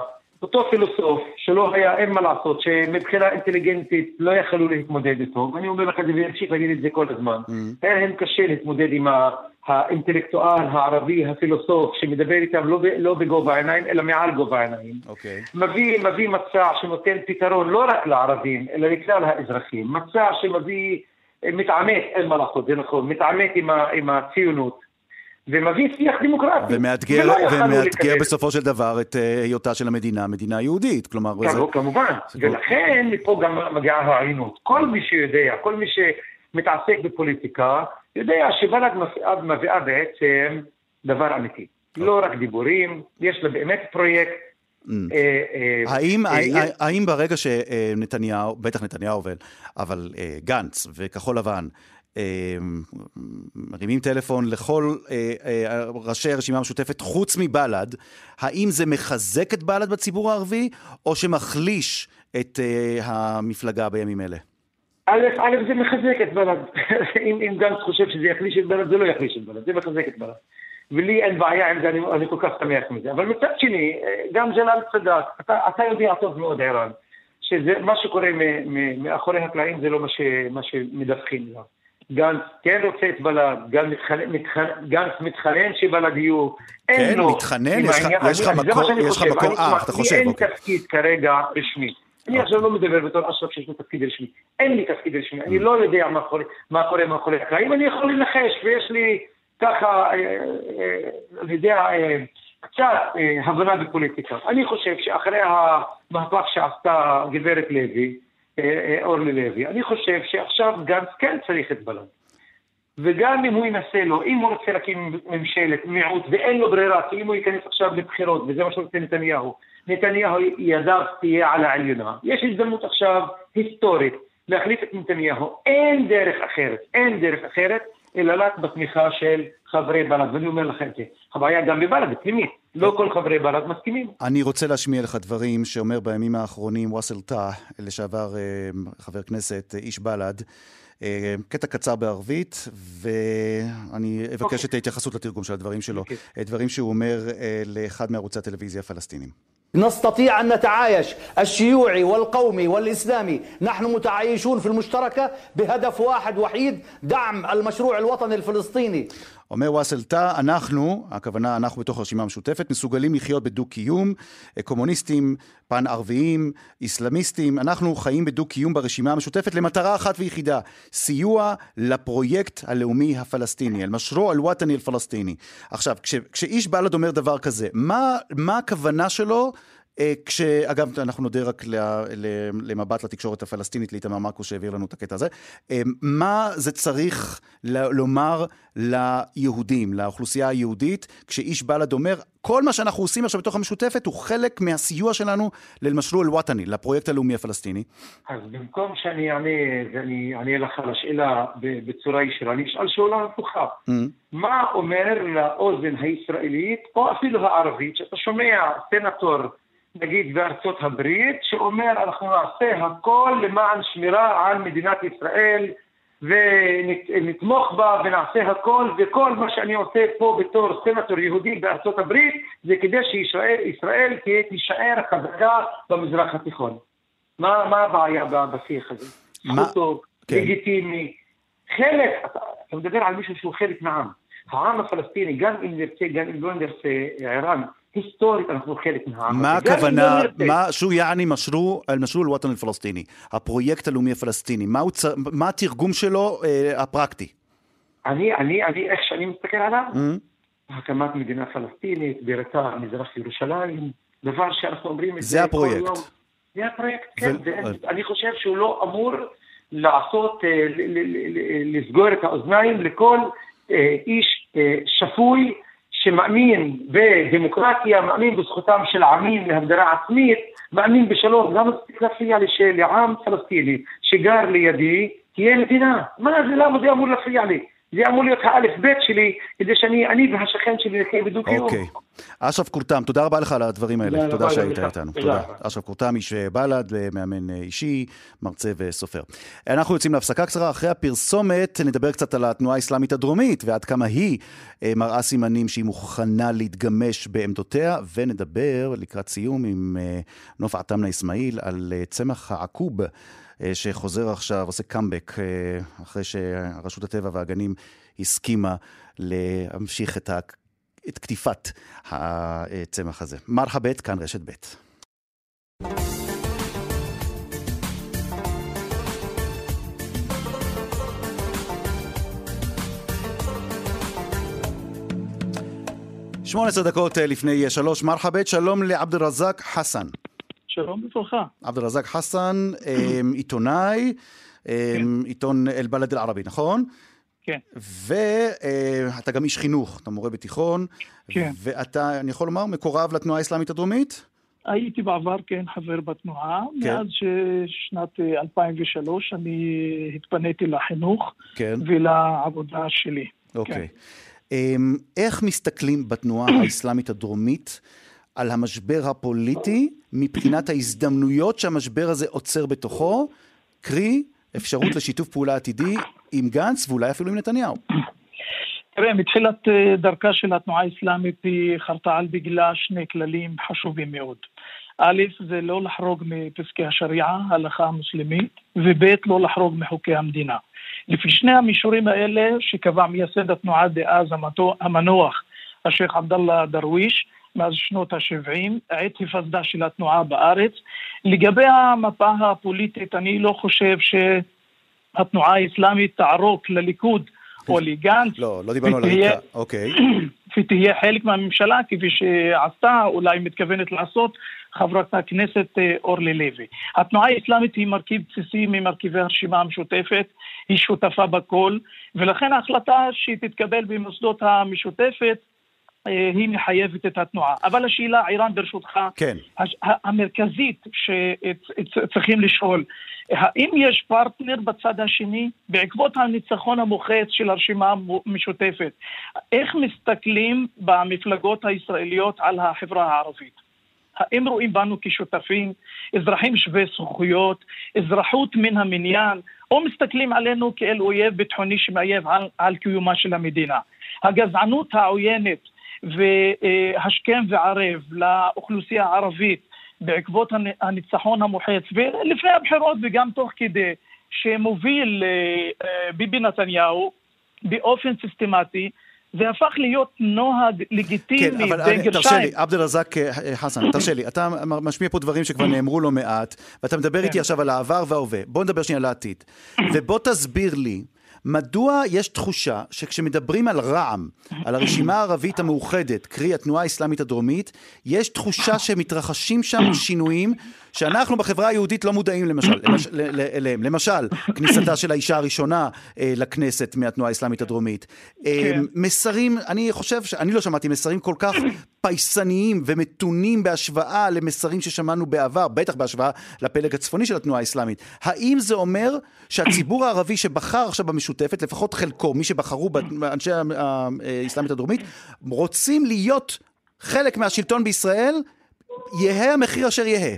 אותו פילוסוף, שלא היה, אין מה לעשות, שמבחינה אינטליגנטית לא יכלו להתמודד איתו, ואני אומר לך את זה ואמשיך להגיד את זה כל הזמן. mm. היה להם קשה להתמודד עם האינטלקטואל הערבי, הפילוסוף, שמדבר איתם לא, לא בגובה העיניים, אלא מעל גובה העיניים. אוקיי. מביא, מביא מצע שנותן פתרון לא רק לערבים, אלא לכלל האזרחים. מצע שמביא, מתעמת, אין מה לעשות, זה נכון, מתעמת עם, ה, עם הציונות, ומביא שיח דמוקרטי. ומאתגר, ולא ומאתגר. בסופו של דבר את אה, היותה של המדינה מדינה יהודית. כלומר, זה... כמובן. זה כל- ולכן מפה גם מגיעה העוינות. כל מי שיודע, כל מי שמתעסק בפוליטיקה, יודע שבל"ד מביאה- מביאה בעצם דבר אמיתי. לא רק דיבורים, יש לה באמת פרויקט. Mm. אה, אה, האם, אה, ברגע שנתניהו, בטח נתניהו אבל, אה, גנץ וכחול לבן, אה, מרימים טלפון לכל אה, אה, ראשי הרשימה המשותפת חוץ מבל"ד, האם זה מחזק את בל"ד בציבור הערבי, או שמחליש את אה, המפלגה בימים אלה? א', א', זה מחזק את בל"ד. אם, אם גנץ חושב שזה יחליש את בל"ד, זה לא יחליש את בל"ד, זה מחזק את בל"ד. ולי אין בעיה עם זה, אני, אני כל כך שמח מזה. אבל מצד שני, אה, גם ג'לאל צדק, אתה, אתה יודע טוב מאוד, ערן, שמה שקורה מאחורי הקלעים זה לא מה, מה שמדווחים לו. גנץ כן רוצה את בל"ד, גנץ מתחנן, מתחנן, מתחנן שבל"ד יהיו. אין כן, לו. מתחנן? עם יש לך- העניין- יש מקור- יש לך. מקור- אה, אתה חושב, אין אוקיי. תפקיד כרגע רשמי. אני עכשיו לא מדבר בתור אשרף שיש לו תפקיד רשמי. אין לי תפקיד רשמי, אני לא יודע מה קורה- מה קורה מאחורי הקלעים, אני יכול לנחש, ויש לי ככה, אה, אה, אני יודע, אה, קצת הבנה בפוליטיקה. אני חושב שאחרי המהפך שעשתה גברת לוי, אורלי לוי, אני חושב שעכשיו גנץ כן צריך את בל"ד. וגם אם הוא ינסה לו, אם הוא רוצה להקים ממשלת מיעוט ואין לו ברירה, כי אם הוא ייכנס עכשיו לבחירות, וזה מה שרוצה נתניהו, נתניהו ידיו תהיה על העליונה. יש הזדמנות עכשיו היסטורית להחליף את נתניהו. אין דרך אחרת, אין דרך אחרת, אלא רק בתמיכה של חברי בל"ד, ואני אומר לכם. הבעיה גם בבל"ד, פנימית. לא כל חברי בל"ד מסכימים. אני רוצה להשמיע לך דברים שאומר בימים האחרונים וואסל טאה, לשעבר אה, חבר כנסת, אה, איש בל"ד. אה, קטע קצר בערבית, ואני אבקש אוקיי. את ההתייחסות לתרגום של הדברים שלו. אוקיי. אה, דברים שהוא אומר לאחד מערוצי הטלוויזיה הפלסטינים. نستطيع أن نتعايش الشيوعي والقومي والإسلامي نحن متعايشون في المشتركة بهدف واحد وحيد دعم المشروع الوطني الفلسطيني אומר וואסל טאה, אנחנו, הכוונה אנחנו בתוך הרשימה המשותפת, מסוגלים לחיות בדו-קיום, אה, קומוניסטים, פן ערביים, איסלאמיסטים, אנחנו חיים בדו-קיום ברשימה המשותפת למטרה אחת ויחידה, סיוע לפרויקט הלאומי הפלסטיני, אל-משרו אל-וואטני אל-פלסטיני. עכשיו, כש, כשאיש בל"ד אומר דבר כזה, מה, מה הכוונה שלו אה, כש... אגב, אנחנו נודה רק. למבט לתקשורת הפלסטינית, לאיתמר מרקוס שהעביר לנו את הקטע הזה. אה, מה זה צריך. לומר ליהודים, לאוכלוסייה היהודית, כשאיש בל"ד אומר, כל מה שאנחנו עושים עכשיו בתוך המשותפת הוא חלק מהסיוע שלנו למשרו אל-וואטני, לפרויקט הלאומי הפלסטיני. אז במקום שאני אענה, ואני אענה לך על השאלה בצורה ישירה, אני אשאל שאלה הפוכה. Mm. מה אומר לאוזן הישראלית, או אפילו הערבית, שאתה שומע סנטור, נגיד בארצות הברית, שאומר אנחנו נעשה הכל למען שמירה על מדינת ישראל, ונתמוך בה ונעשה הכל, וכל מה שאני עושה פה בתור סנטור יהודי בארצות הברית, זה כדי שישראל תישאר חזקה במזרח התיכון. מה, מה הבעיה בשיח הזה? מה- זכותו, כן. לגיטימי. חלק, אתה, אתה מדבר על מישהו שהוא חלק מהעם. העם הפלסטיני, גם אם נרצה, גם אם לא נרצה, ערן, היסטורית אנחנו חלק מהעם. מה הכוונה, לא נרצה. מה, שו יעני משרו, אל-משרו אל-וואטן אל-פלסטיני, הפרויקט הלאומי הפלסטיני, מה, הוא צ... מה התרגום שלו אה, הפרקטי? אני, אני, אני, איך שאני מסתכל עליו, Mm? הקמת מדינה פלסטינית, בירתה מזרח ירושלים, דבר שאנחנו אומרים את זה כל הפרויקט. יום. זה הפרויקט, כן. ו- זה, אני חושב שהוא לא אמור לעשות, אה, לסגור את האוזניים לכל אה, איש אה, שפוי שמאמין בדמוקרטיה, מאמין בזכותם של עמים להגדרה עצמית, מאמין בשלום. למה צריך להפריע לי שלעם פלסטיני שגר לידי תהיה מדינה? מה זה, למה זה אמור להפריע לי? זה אמור להיות האלף בית שלי, כדי שאני, אני והשכן שלי נחיה בדו-קיום. אוקיי. אשרף קורתם, תודה רבה לך על הדברים האלה. תודה שהיית. איתנו. תודה. אשרף קורתם, איש אה, בל"ד, אה, מאמן אה, אישי, מרצה וסופר. אנחנו יוצאים להפסקה קצרה. אחרי הפרסומת נדבר קצת על התנועה האסלאמית הדרומית, ועד כמה היא אה, מראה סימנים שהיא מוכנה להתגמש בעמדותיה, ונדבר לקראת סיום עם נוף עטמנה אסמאעיל על צמח העקוב. אה, שחוזר עכשיו, עושה קאמבק, אה, אחרי שרשות הטבע והגנים הסכימה להמשיך את, ה... את קטיפת הצמח הזה. מרחבת, כאן רשת ב'. שמונה עשרה דקות אה, לפני שלוש, מרחבת, שלום לעבד אל-רזאק חסן. שלום וברכה. עבד אל-רזאק חסן, אה, עיתונאי, אה, עיתון אל-בלד אל-ערבי, נכון? כן. ואתה גם איש חינוך, אתה מורה בתיכון. כן. ואתה, אני יכול לומר, מקורב לתנועה האסלאמית הדרומית? הייתי בעבר, כן, חבר בתנועה. כן. מאז ששנת אה, 2003 אני התפניתי לחינוך כן. ולעבודה שלי. אוקיי. אמ, איך מסתכלים בתנועה האסלאמית הדרומית על המשבר הפוליטי מבחינת ההזדמנויות שהמשבר הזה עוצר בתוכו, קרי אפשרות לשיתוף פעולה עתידי עם גנץ ואולי אפילו עם נתניהו? תראה, מתחילת אה, דרכה של התנועה האסלאמית היא חרתה על דגלה שני כללים חשובים מאוד. א', זה לא לחרוג מפסקי השריעה, ההלכה המוסלמית, וב', לא לחרוג מחוקי המדינה. לפי שני המישורים האלה שקבע מייסד התנועה דאז המנוח, השייח' עבדאללה דרוויש, מאז שנות ה-70, עת היווסדה של התנועה בארץ. לגבי המפה הפוליטית, אני לא חושב שהתנועה האסלאמית תערוק לליכוד או לגנץ. לא, לא דיברנו על הריקה. אוקיי. ותהיה חלק מהממשלה, כפי שעשתה, אולי מתכוונת לעשות, חברת הכנסת אה, אורלי לוי. התנועה האסלאמית היא מרכיב בסיסי ממרכיבי הרשימה המשותפת, היא שותפה בכל, ולכן ההחלטה שתתקבל במוסדות המשותפת אה, היא מחייבת את התנועה. אבל השאלה, עירן, ברשותך, כן. המרכזית שצריכים לשאול, האם יש פרטנר בצד השני בעקבות הניצחון המוחץ של הרשימה המשותפת? איך מסתכלים במפלגות הישראליות על החברה הערבית? האם רואים בנו כשותפים, אזרחים שווי זכויות, אזרחות מן המניין, או מסתכלים עלינו כאל אויב ביטחוני שמאיים על, על קיומה של המדינה? הגזענות העוינת והשכם והערב לאוכלוסייה הערבית בעקבות הנ- הניצחון המוחץ, ולפני הבחירות וגם תוך כדי, שמוביל אה, אה, ביבי נתניהו באופן סיסטמטי, זה הפך להיות נוהג לגיטימי כן, אבל אני- תרשה. לי, עבד אל-רזאק אה, חסן, תרשה לי, אתה משמיע פה דברים שכבר נאמרו לא מעט, ואתה מדבר איתי כן. עכשיו על העבר וההווה. בוא נדבר שנייה על העתיד. ובוא תסביר לי, מדוע יש תחושה שכשמדברים על רע"מ, על הרשימה הערבית המאוחדת, קרי התנועה האסלאמית הדרומית, יש תחושה שמתרחשים שם שינויים שאנחנו בחברה היהודית לא מודעים למשל, למש, ל- ל- אליהם. למשל, כניסתה של האישה הראשונה אה, לכנסת מהתנועה האסלאמית הדרומית. אה, כן. מסרים, אני חושב, ש- אני לא שמעתי מסרים כל כך פייסניים ומתונים בהשוואה למסרים ששמענו בעבר, בטח בהשוואה לפלג הצפוני של התנועה האסלאמית. האם זה אומר שהציבור הערבי שבחר עכשיו במשותפת, לפחות חלקו, מי שבחרו באנשי ה- ה- האסלאמית הדרומית, רוצים להיות חלק מהשלטון בישראל, יהא המחיר אשר יהא.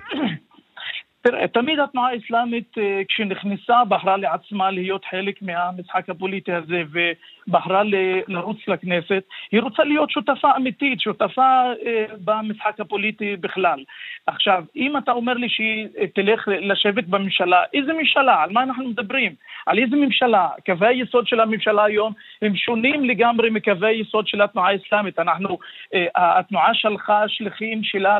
תראה, תמיד התנועה האסלאמית, אה, כשנכנסה, בחרה לעצמה להיות חלק מהמשחק הפוליטי הזה ובחרה לרוץ לכנסת. היא רוצה להיות שותפה אמיתית, שותפה אה, במשחק הפוליטי בכלל. עכשיו, אם אתה אומר לי שהיא אה, תלך לשבת בממשלה, איזה ממשלה? על מה אנחנו מדברים? על איזה ממשלה? קווי היסוד של הממשלה היום הם שונים לגמרי מקווי היסוד של התנועה האסלאמית. אנחנו, התנועה שלחה שליחים שלה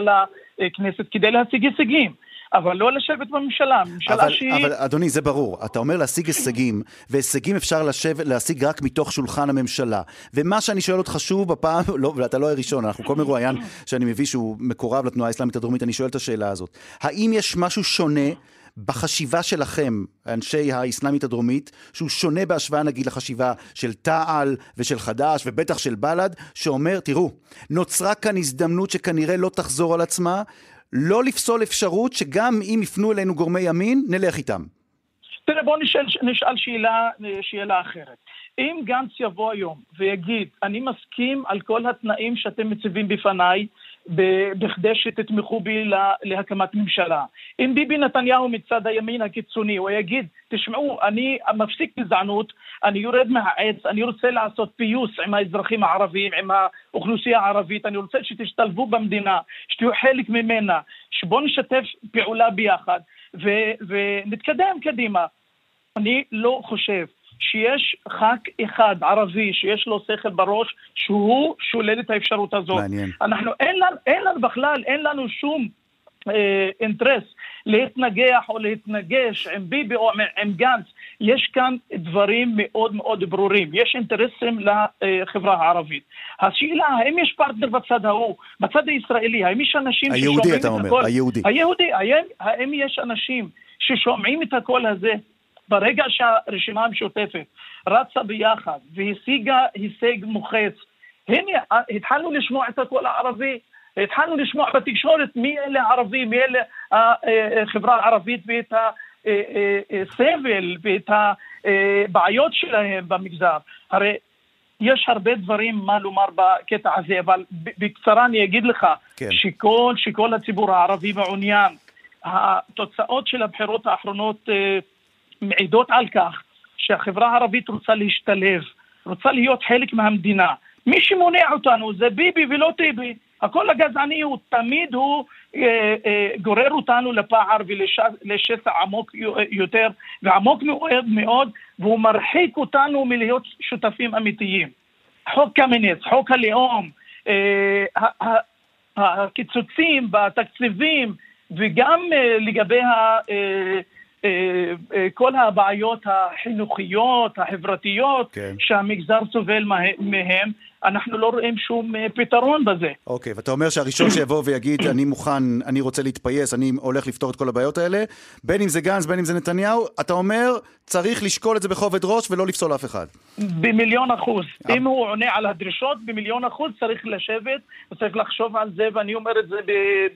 לכנסת כדי להשיג הישגים. אבל לא לשבת בממשלה, ממשלה אבל, שהיא... אבל אדוני, זה ברור. אתה אומר להשיג הישגים, והישגים אפשר לשבת, להשיג רק מתוך שולחן הממשלה. ומה שאני שואל אותך שוב בפעם, לא, ואתה לא הראשון, אנחנו כל מרואיין שאני מביא שהוא מקורב לתנועה האסלאמית הדרומית, אני שואל את השאלה הזאת. האם יש משהו שונה בחשיבה שלכם, אנשי האסלאמית הדרומית, שהוא שונה בהשוואה נגיד לחשיבה של תע"ל ושל חד"ש ובטח של בל"ד, שאומר, תראו, נוצרה כאן הזדמנות שכנראה לא תחזור על עצמה, לא לפסול אפשרות שגם אם יפנו אלינו גורמי ימין, נלך איתם. תראה, בואו נשאל, נשאל שאלה, שאלה אחרת. אם גנץ יבוא היום ויגיד, אני מסכים על כל התנאים שאתם מציבים בפניי, בכדי שתתמכו בי להקמת ממשלה. אם ביבי נתניהו מצד הימין הקיצוני, הוא יגיד, תשמעו, אני מפסיק גזענות, אני יורד מהעץ, אני רוצה לעשות פיוס עם האזרחים הערבים, עם האוכלוסייה הערבית, אני רוצה שתשתלבו במדינה, שתהיו חלק ממנה, שבואו נשתף פעולה ביחד ו- ונתקדם קדימה. אני לא חושב שיש ח"כ אחד ערבי שיש לו שכל בראש, שהוא שולל את האפשרות הזאת. מעניין. אנחנו, אין לנו, אין לנו בכלל, אין לנו שום אה, אינטרס להתנגח או להתנגש עם ביבי או עם, גנץ. יש כאן דברים מאוד מאוד ברורים. יש אינטרסים לחברה הערבית. השאלה, האם יש פרטנר בצד ההוא, בצד הישראלי, האם יש אנשים היהודי, ששומעים אתה את אומר, הקול? היהודי. היהודי, האם, האם יש אנשים ששומעים את הקול הזה? ברגע שהרשימה המשותפת רצה ביחד והשיגה הישג מוחץ, הנה, התחלנו לשמוע את הקול הערבי, התחלנו לשמוע בתקשורת מי אלה הערבים, מי אלה החברה הערבית ואת הסבל ואת הבעיות שלהם במגזר. הרי יש הרבה דברים מה לומר בקטע הזה, אבל בקצרה אני אגיד לך כן. שכל, שכל הציבור הערבי מעוניין. התוצאות של הבחירות האחרונות אה, מעידות על כך שהחברה הערבית רוצה להשתלב, רוצה להיות חלק מהמדינה. מי שמונע אותנו זה ביבי ולא טיבי. הקול הגזעני הוא תמיד הוא אה, אה, גורר אותנו לפער ולשסע עמוק יותר ועמוק מאוד מאוד והוא מרחיק אותנו מלהיות שותפים אמיתיים. חוק קמיניץ, חוק הלאום, אה, הקיצוצים בתקציבים וגם אה, לגבי ה... אה, כל הבעיות החינוכיות, החברתיות, כן. שהמגזר סובל מהם, אנחנו לא רואים שום אה, פתרון בזה. אוקיי, ואתה אומר שהראשון שיבוא ויגיד, אני מוכן, אני רוצה להתפייס, אני הולך לפתור את כל הבעיות האלה, בין אם זה גנץ, בין אם זה נתניהו, אתה אומר, צריך לשקול את זה בכובד ראש ולא לפסול אף אחד. במיליון אחוז. אם הוא עונה על הדרישות, במיליון אחוז צריך לשבת וצריך לחשוב על זה, ואני אומר את זה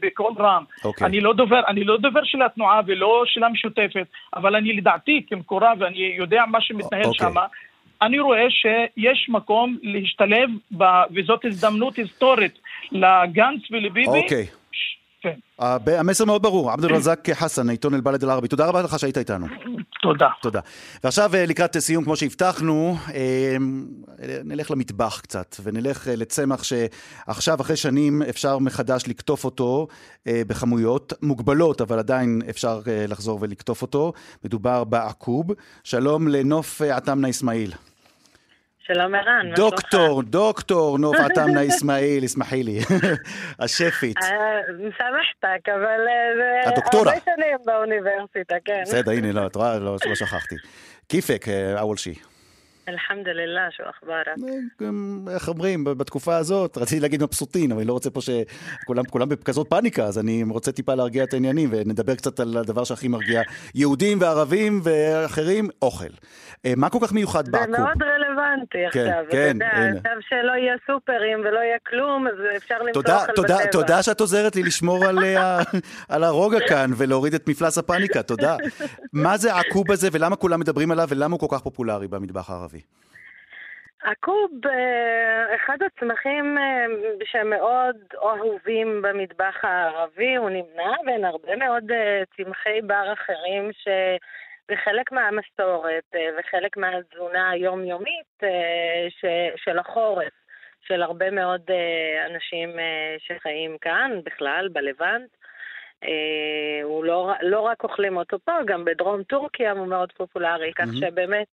בקול רם. אוקיי. אני לא דובר, אני לא דובר של התנועה ולא של המשותפת, אבל אני לדעתי כמקורב, ואני יודע מה שמתנהל אוקיי. שם. אני רואה שיש מקום להשתלב, ב, וזאת הזדמנות היסטורית לגנץ ולביבי. אוקיי. כן, המסר מאוד ברור. עבד אל-רזאק חסן, עיתון אל-בלד אל-ערבי. תודה רבה לך שהיית איתנו. תודה. תודה. ועכשיו אה, לקראת סיום, כמו שהבטחנו, אה, נלך למטבח קצת, ונלך אה, לצמח שעכשיו, אחרי שנים, אפשר מחדש לקטוף אותו אה, בכמויות מוגבלות, אבל עדיין אפשר לחזור ולקטוף אותו. מדובר בעקוב. שלום לנוף עטמנה אסמאעיל. שלום ערן, מה דוקטור, דוקטור נוף עטמנה אסמאעיל, אסמחי לי, השפית. אה, מסמכתק, אבל אה, זה. הרבה שנים באוניברסיטה, כן. בסדר, הנה, לא, את רואה, לא לא שכחתי. כיפק, אה, אוול שי. אלחמדוללה, שו אחבארק. גם, איך אומרים, בתקופה הזאת, רציתי להגיד מבסוטין, אבל אני לא רוצה פה שכולם כולם בכזאת פאניקה, אז אני רוצה טיפה להרגיע את העניינים, ונדבר קצת על הדבר שהכי מרגיע יהודים וערבים ואחרים, אוכל. אה, מה כל כך מיוחד זה בעקוב? מאוד רלוונטי כן, עכשיו. כן, אתה יודע. עכשיו שלא יהיה סופרים ולא יהיה כלום, אז אפשר למצוא אוכל תודה, בטבע. תודה שאת עוזרת לי לשמור על, אה, על הרוגע כאן ולהוריד את מפלס הפאניקה, תודה. מה זה העקוב הזה ולמה כולם מדברים עליו ולמה הוא כל כך פופולרי במטבח הערבי? הקוב, אה, אחד הצמחים אה, שמאוד אהובים במטבח הערבי, הוא נמנה בין הרבה מאוד צמחי בר אחרים שבחלק מהמסורת אה, וחלק מהתזונה היומיומית אה, של החורף, של הרבה מאוד אה, אנשים שחיים כאן, בכלל, בלבנט. הוא לא, לא רק אוכלים אותו פה, גם בדרום טורקיה הוא מאוד פופולרי, כך. שבאמת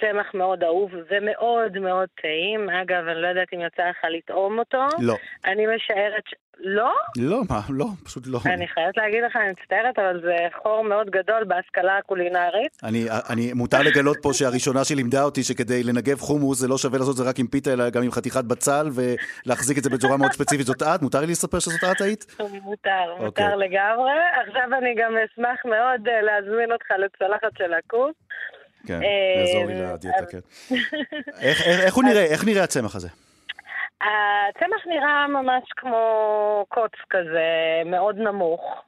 צמח מאוד אהוב ומאוד מאוד טעים. אגב, אני לא יודעת אם יצא לך לטעום אותו. לא. אני משערת. לא? לא, מה, לא, פשוט לא. אני חייבת להגיד לך, אני מצטערת, אבל זה חור מאוד גדול בהשכלה הקולינרית. אני, אני, מותר לגלות פה שהראשונה שלימדה אותי שכדי לנגב חומוס זה לא שווה לעשות את זה רק עם פיתה, אלא גם עם חתיכת בצל ולהחזיק את זה בצורה מאוד ספציפית. זאת את? מותר לי לספר שזאת את היית? מותר, אוקיי. מותר לגמרי. עכשיו אני גם אשמח מאוד אה, להזמין אותך לצלחת של הקוף. כן, אה, יעזור לי לדיאטה, כן. איך, איך, איך הוא נראה? איך נראה הצמח הזה? הצמח נראה ממש כמו קוץ כזה, מאוד נמוך.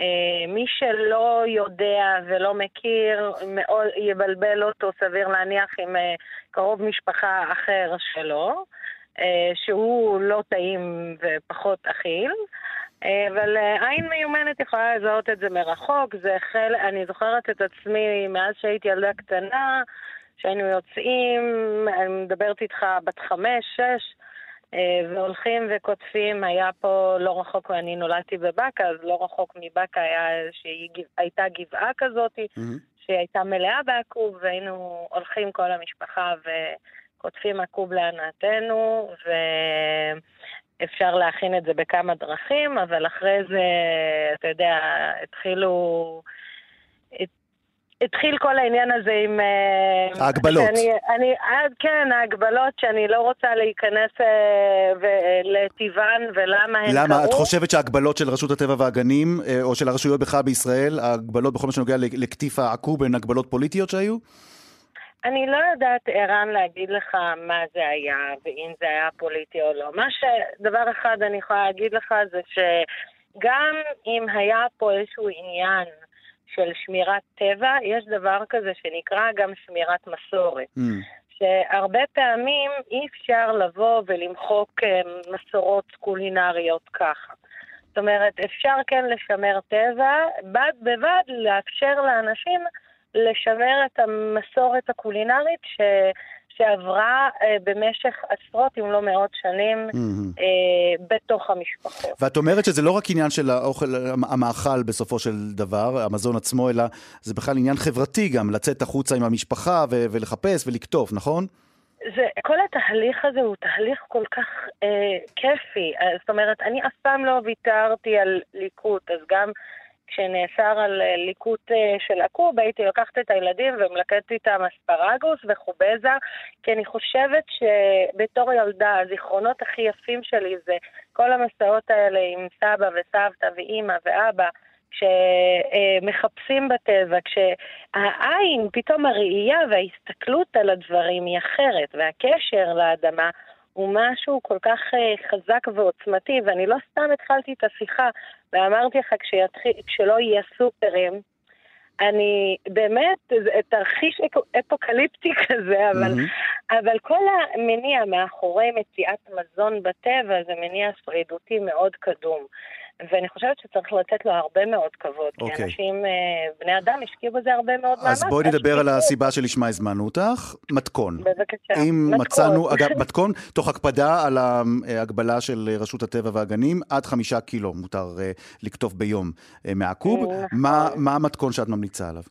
אה, מי שלא יודע ולא מכיר, מאוד יבלבל אותו, סביר להניח, עם אה, קרוב משפחה אחר שלו, אה, שהוא לא טעים ופחות אכיל. אבל עין מיומנת יכולה לזהות את זה מרחוק, זה החל, אני זוכרת את עצמי מאז שהייתי ילדה קטנה, שהיינו יוצאים, אני מדברת איתך בת חמש, שש, והולכים וקוטפים, היה פה לא רחוק, ואני נולדתי בבאקה, אז לא רחוק מבאקה היה הייתה גבעה כזאת, שהייתה מלאה בעקוב, והיינו הולכים כל המשפחה וקוטפים עקוב להנאתנו, ואפשר להכין את זה בכמה דרכים, אבל אחרי זה, אתה יודע, התחילו... התחיל כל העניין הזה עם... אה, ההגבלות. שאני, אני, אה, כן, ההגבלות שאני לא רוצה להיכנס אה, לטיבן ולמה הן קרו. למה? את חושבת שההגבלות של רשות הטבע והגנים, או של הרשויות בכלל בישראל, ההגבלות בכל מה שנוגע לקטיף העקוב, הן הגבלות פוליטיות שהיו? אני לא יודעת, ערן, להגיד לך מה זה היה, ואם זה היה פוליטי או לא. מה ש... דבר אחד אני יכולה להגיד לך זה שגם אם היה פה איזשהו עניין של שמירת טבע, יש דבר כזה שנקרא גם שמירת מסורת. Mm. שהרבה פעמים אי אפשר לבוא ולמחוק אה, מסורות קולינריות ככה. זאת אומרת, אפשר כן לשמר טבע, בד בבד לאפשר לאנשים לשמר את המסורת הקולינרית ש... שעברה אה, במשך עשרות אם לא מאות שנים Mhm. אה, בתוך המשפחות. ואת אומרת שזה לא רק עניין של האוכל, המאכל בסופו של דבר, המזון עצמו, אלא זה בכלל עניין חברתי גם, לצאת החוצה עם המשפחה ו- ולחפש ולקטוף, נכון? זה, כל התהליך הזה הוא תהליך כל כך אה, כיפי. אה, זאת אומרת, אני אף פעם לא ויתרתי על ליקוט, אז גם כשנאסר על אה, ליקוט אה, של עקוב, הייתי לוקחת את הילדים ומלקטת איתם אספרגוס וחובזה, כי אני חושבת שבתור ילדה, הזיכרונות הכי יפים שלי זה כל המסעות האלה עם סבא וסבתא ואימא ואבא. כשמחפשים בטבע, כשהעין, פתאום הראייה וההסתכלות על הדברים היא אחרת, והקשר לאדמה הוא משהו כל כך אה, חזק ועוצמתי, ואני לא סתם התחלתי את השיחה ואמרתי לך כשלא יהיה סופרים, אני באמת, זה תרחיש אפ- אפוקליפטי כזה, אבל, מהמם. אבל כל המניע מאחורי מציאת מזון בטבע זה מניע שרידותי מאוד קדום. ואני חושבת שצריך לתת לו הרבה מאוד כבוד, כי אוקיי. אנשים, אה, בני אדם, השקיעו בזה הרבה מאוד מאמץ. אז בואי נדבר על הסיבה שלשמה הזמנו אותך, מתכון. בבקשה. אם מתכון. מצאנו, אגב, מתכון, תוך הקפדה על ההגבלה של רשות הטבע והגנים, עד חמישה קילו מותר אה, לקטוף ביום אה, מהקוב. נכון. מה מה המתכון שאת ממליצה עליו?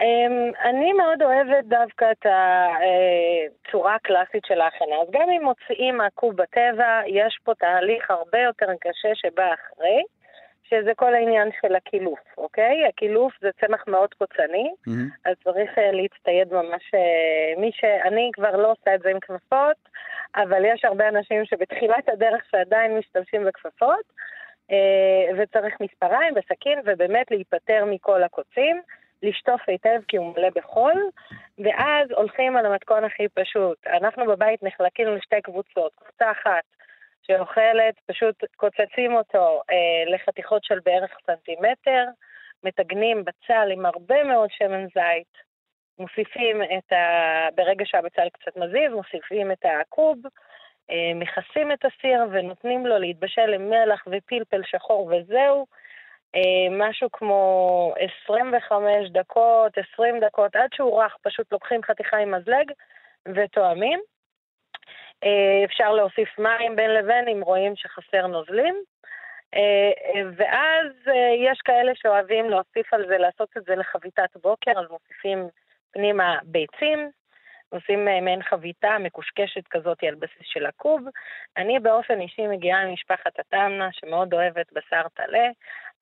אמ, אני מאוד אוהבת דווקא את הצורה הקלאסית של ההכנה. אז גם אם מוציאים מהקוב בטבע, יש פה תהליך הרבה יותר קשה שבא אחרי, שזה כל העניין של הקילוף, אוקיי? הקילוף זה צמח מאוד קוצני, מהמם. אז צריך אה, להצטייד ממש... אה, מי ש... אני כבר לא עושה את זה עם כפפות, אבל יש הרבה אנשים שבתחילת הדרך שעדיין משתמשים בכפפות, אה, וצריך מספריים וסכין, ובאמת להיפטר מכל הקוצים. לשטוף היטב כי הוא מלא בחול, ואז הולכים על המתכון הכי פשוט. אנחנו בבית נחלקים לשתי קבוצות. קבוצה אחת שאוכלת, פשוט קוצצים אותו אה, לחתיכות של בערך סנטימטר, מטגנים בצל עם הרבה מאוד שמן זית, מוסיפים את ה... ברגע שהבצל קצת מזיז, מוסיפים את הקוב, אה, מכסים את הסיר ונותנים לו להתבשל עם מלח ופלפל שחור וזהו. אה, משהו כמו 25 דקות, 20 דקות, עד שהוא רך, פשוט לוקחים חתיכה עם מזלג ותואמים. אה, אפשר להוסיף מים בין לבין אם רואים שחסר נוזלים. אה, ואז יש כאלה שאוהבים להוסיף על זה, לעשות את זה לחביתת בוקר, אז מוסיפים פנימה ביצים, עושים מעין חביתה מקושקשת כזאת על בסיס של הקוב. אני באופן אישי מגיעה ממשפחת הטמנה, שמאוד אוהבת בשר טלה,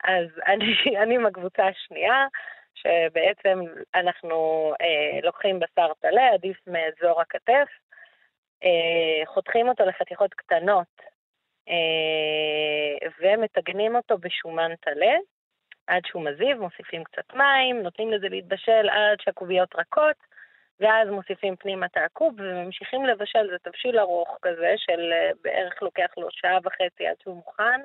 אז אני, אני עם הקבוצה השנייה, שבעצם אנחנו אה, לוקחים בשר טלה, עדיף מאזור הכתף, אה, חותכים אותו לחתיכות קטנות, אה, ומטגנים אותו בשומן טלה, עד שהוא מזיב, מוסיפים קצת מים, נותנים לזה להתבשל עד שהקוביות רכות, ואז מוסיפים פנימה את העקוב וממשיכים לבשל, זה תבשיל ארוך כזה, של אה, בערך לוקח לו שעה וחצי עד שהוא מוכן.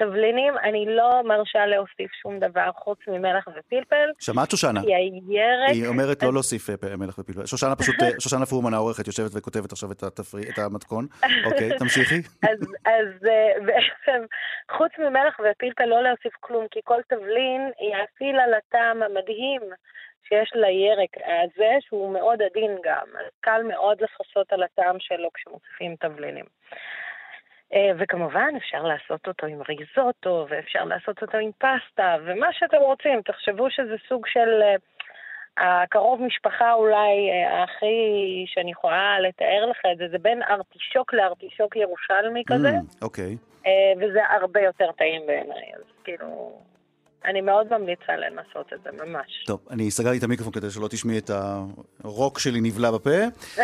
תבלינים, אני לא מרשה להוסיף שום דבר חוץ ממלח ופלפל. שמעת שושנה? כי הירק... היא אומרת לא להוסיף אה, מלח ופלפל. שושנה פשוט, אה, שושנה פורמן העורכת יושבת וכותבת עכשיו את, התפרי, את המתכון. אוקיי, תמשיכי. אז, אז אה, בעצם, חוץ ממלח ופלפל לא להוסיף כלום, כי כל תבלין יאפיל על הטעם המדהים שיש לירק הזה, שהוא מאוד עדין גם. אז קל מאוד לכסות על הטעם שלו כשמוסיפים תבלינים. אה, וכמובן אפשר לעשות אותו עם ריזוטו, ואפשר לעשות אותו עם פסטה, ומה שאתם רוצים. תחשבו שזה סוג של... אה, הקרוב משפחה אולי אה, הכי שאני יכולה לתאר לך את זה, זה בין ארטישוק לארטישוק ירושלמי כזה. אוקיי. וזה הרבה יותר טעים בעיניי, אז כאילו... אני מאוד ממליצה לנסות את זה, ממש. טוב, אני סגרתי את המיקרופון כדי שלא תשמעי את הרוק שלי נבלע בפה.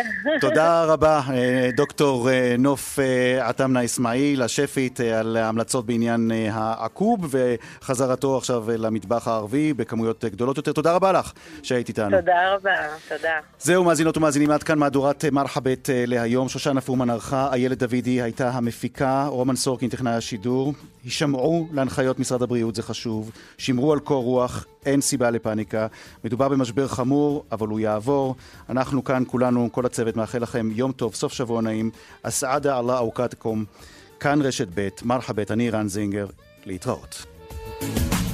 תודה רבה, אה, דוקטור אה, נוף אה, עטמנה אסמאעיל, השפית, על ההמלצות בעניין העקוב וחזרתו עכשיו למטבח הערבי בכמויות גדולות יותר. תודה רבה לך שהיית איתנו. תודה רבה, תודה. זהו, מאזינות ומאזינים, עד כאן מהדורת מרחבת להיום. שושנה פורמן ערכה, איילת דוידי הייתה המפיקה, רומן סורקין טכנאי השידור. הישמעו להנחיות משרד הבריאות, זה חשוב. שמרו על קור רוח, אין סיבה לפאניקה. מדובר במשבר חמור, אבל הוא יעבור. אנחנו כאן, כולנו, כל הצוות, מאחל לכם יום טוב, סוף שבוע נעים. אסעדה אללה אוקתקום. כאן רשת ב', מרחבת, אני רן זינגר, להתראות. thank you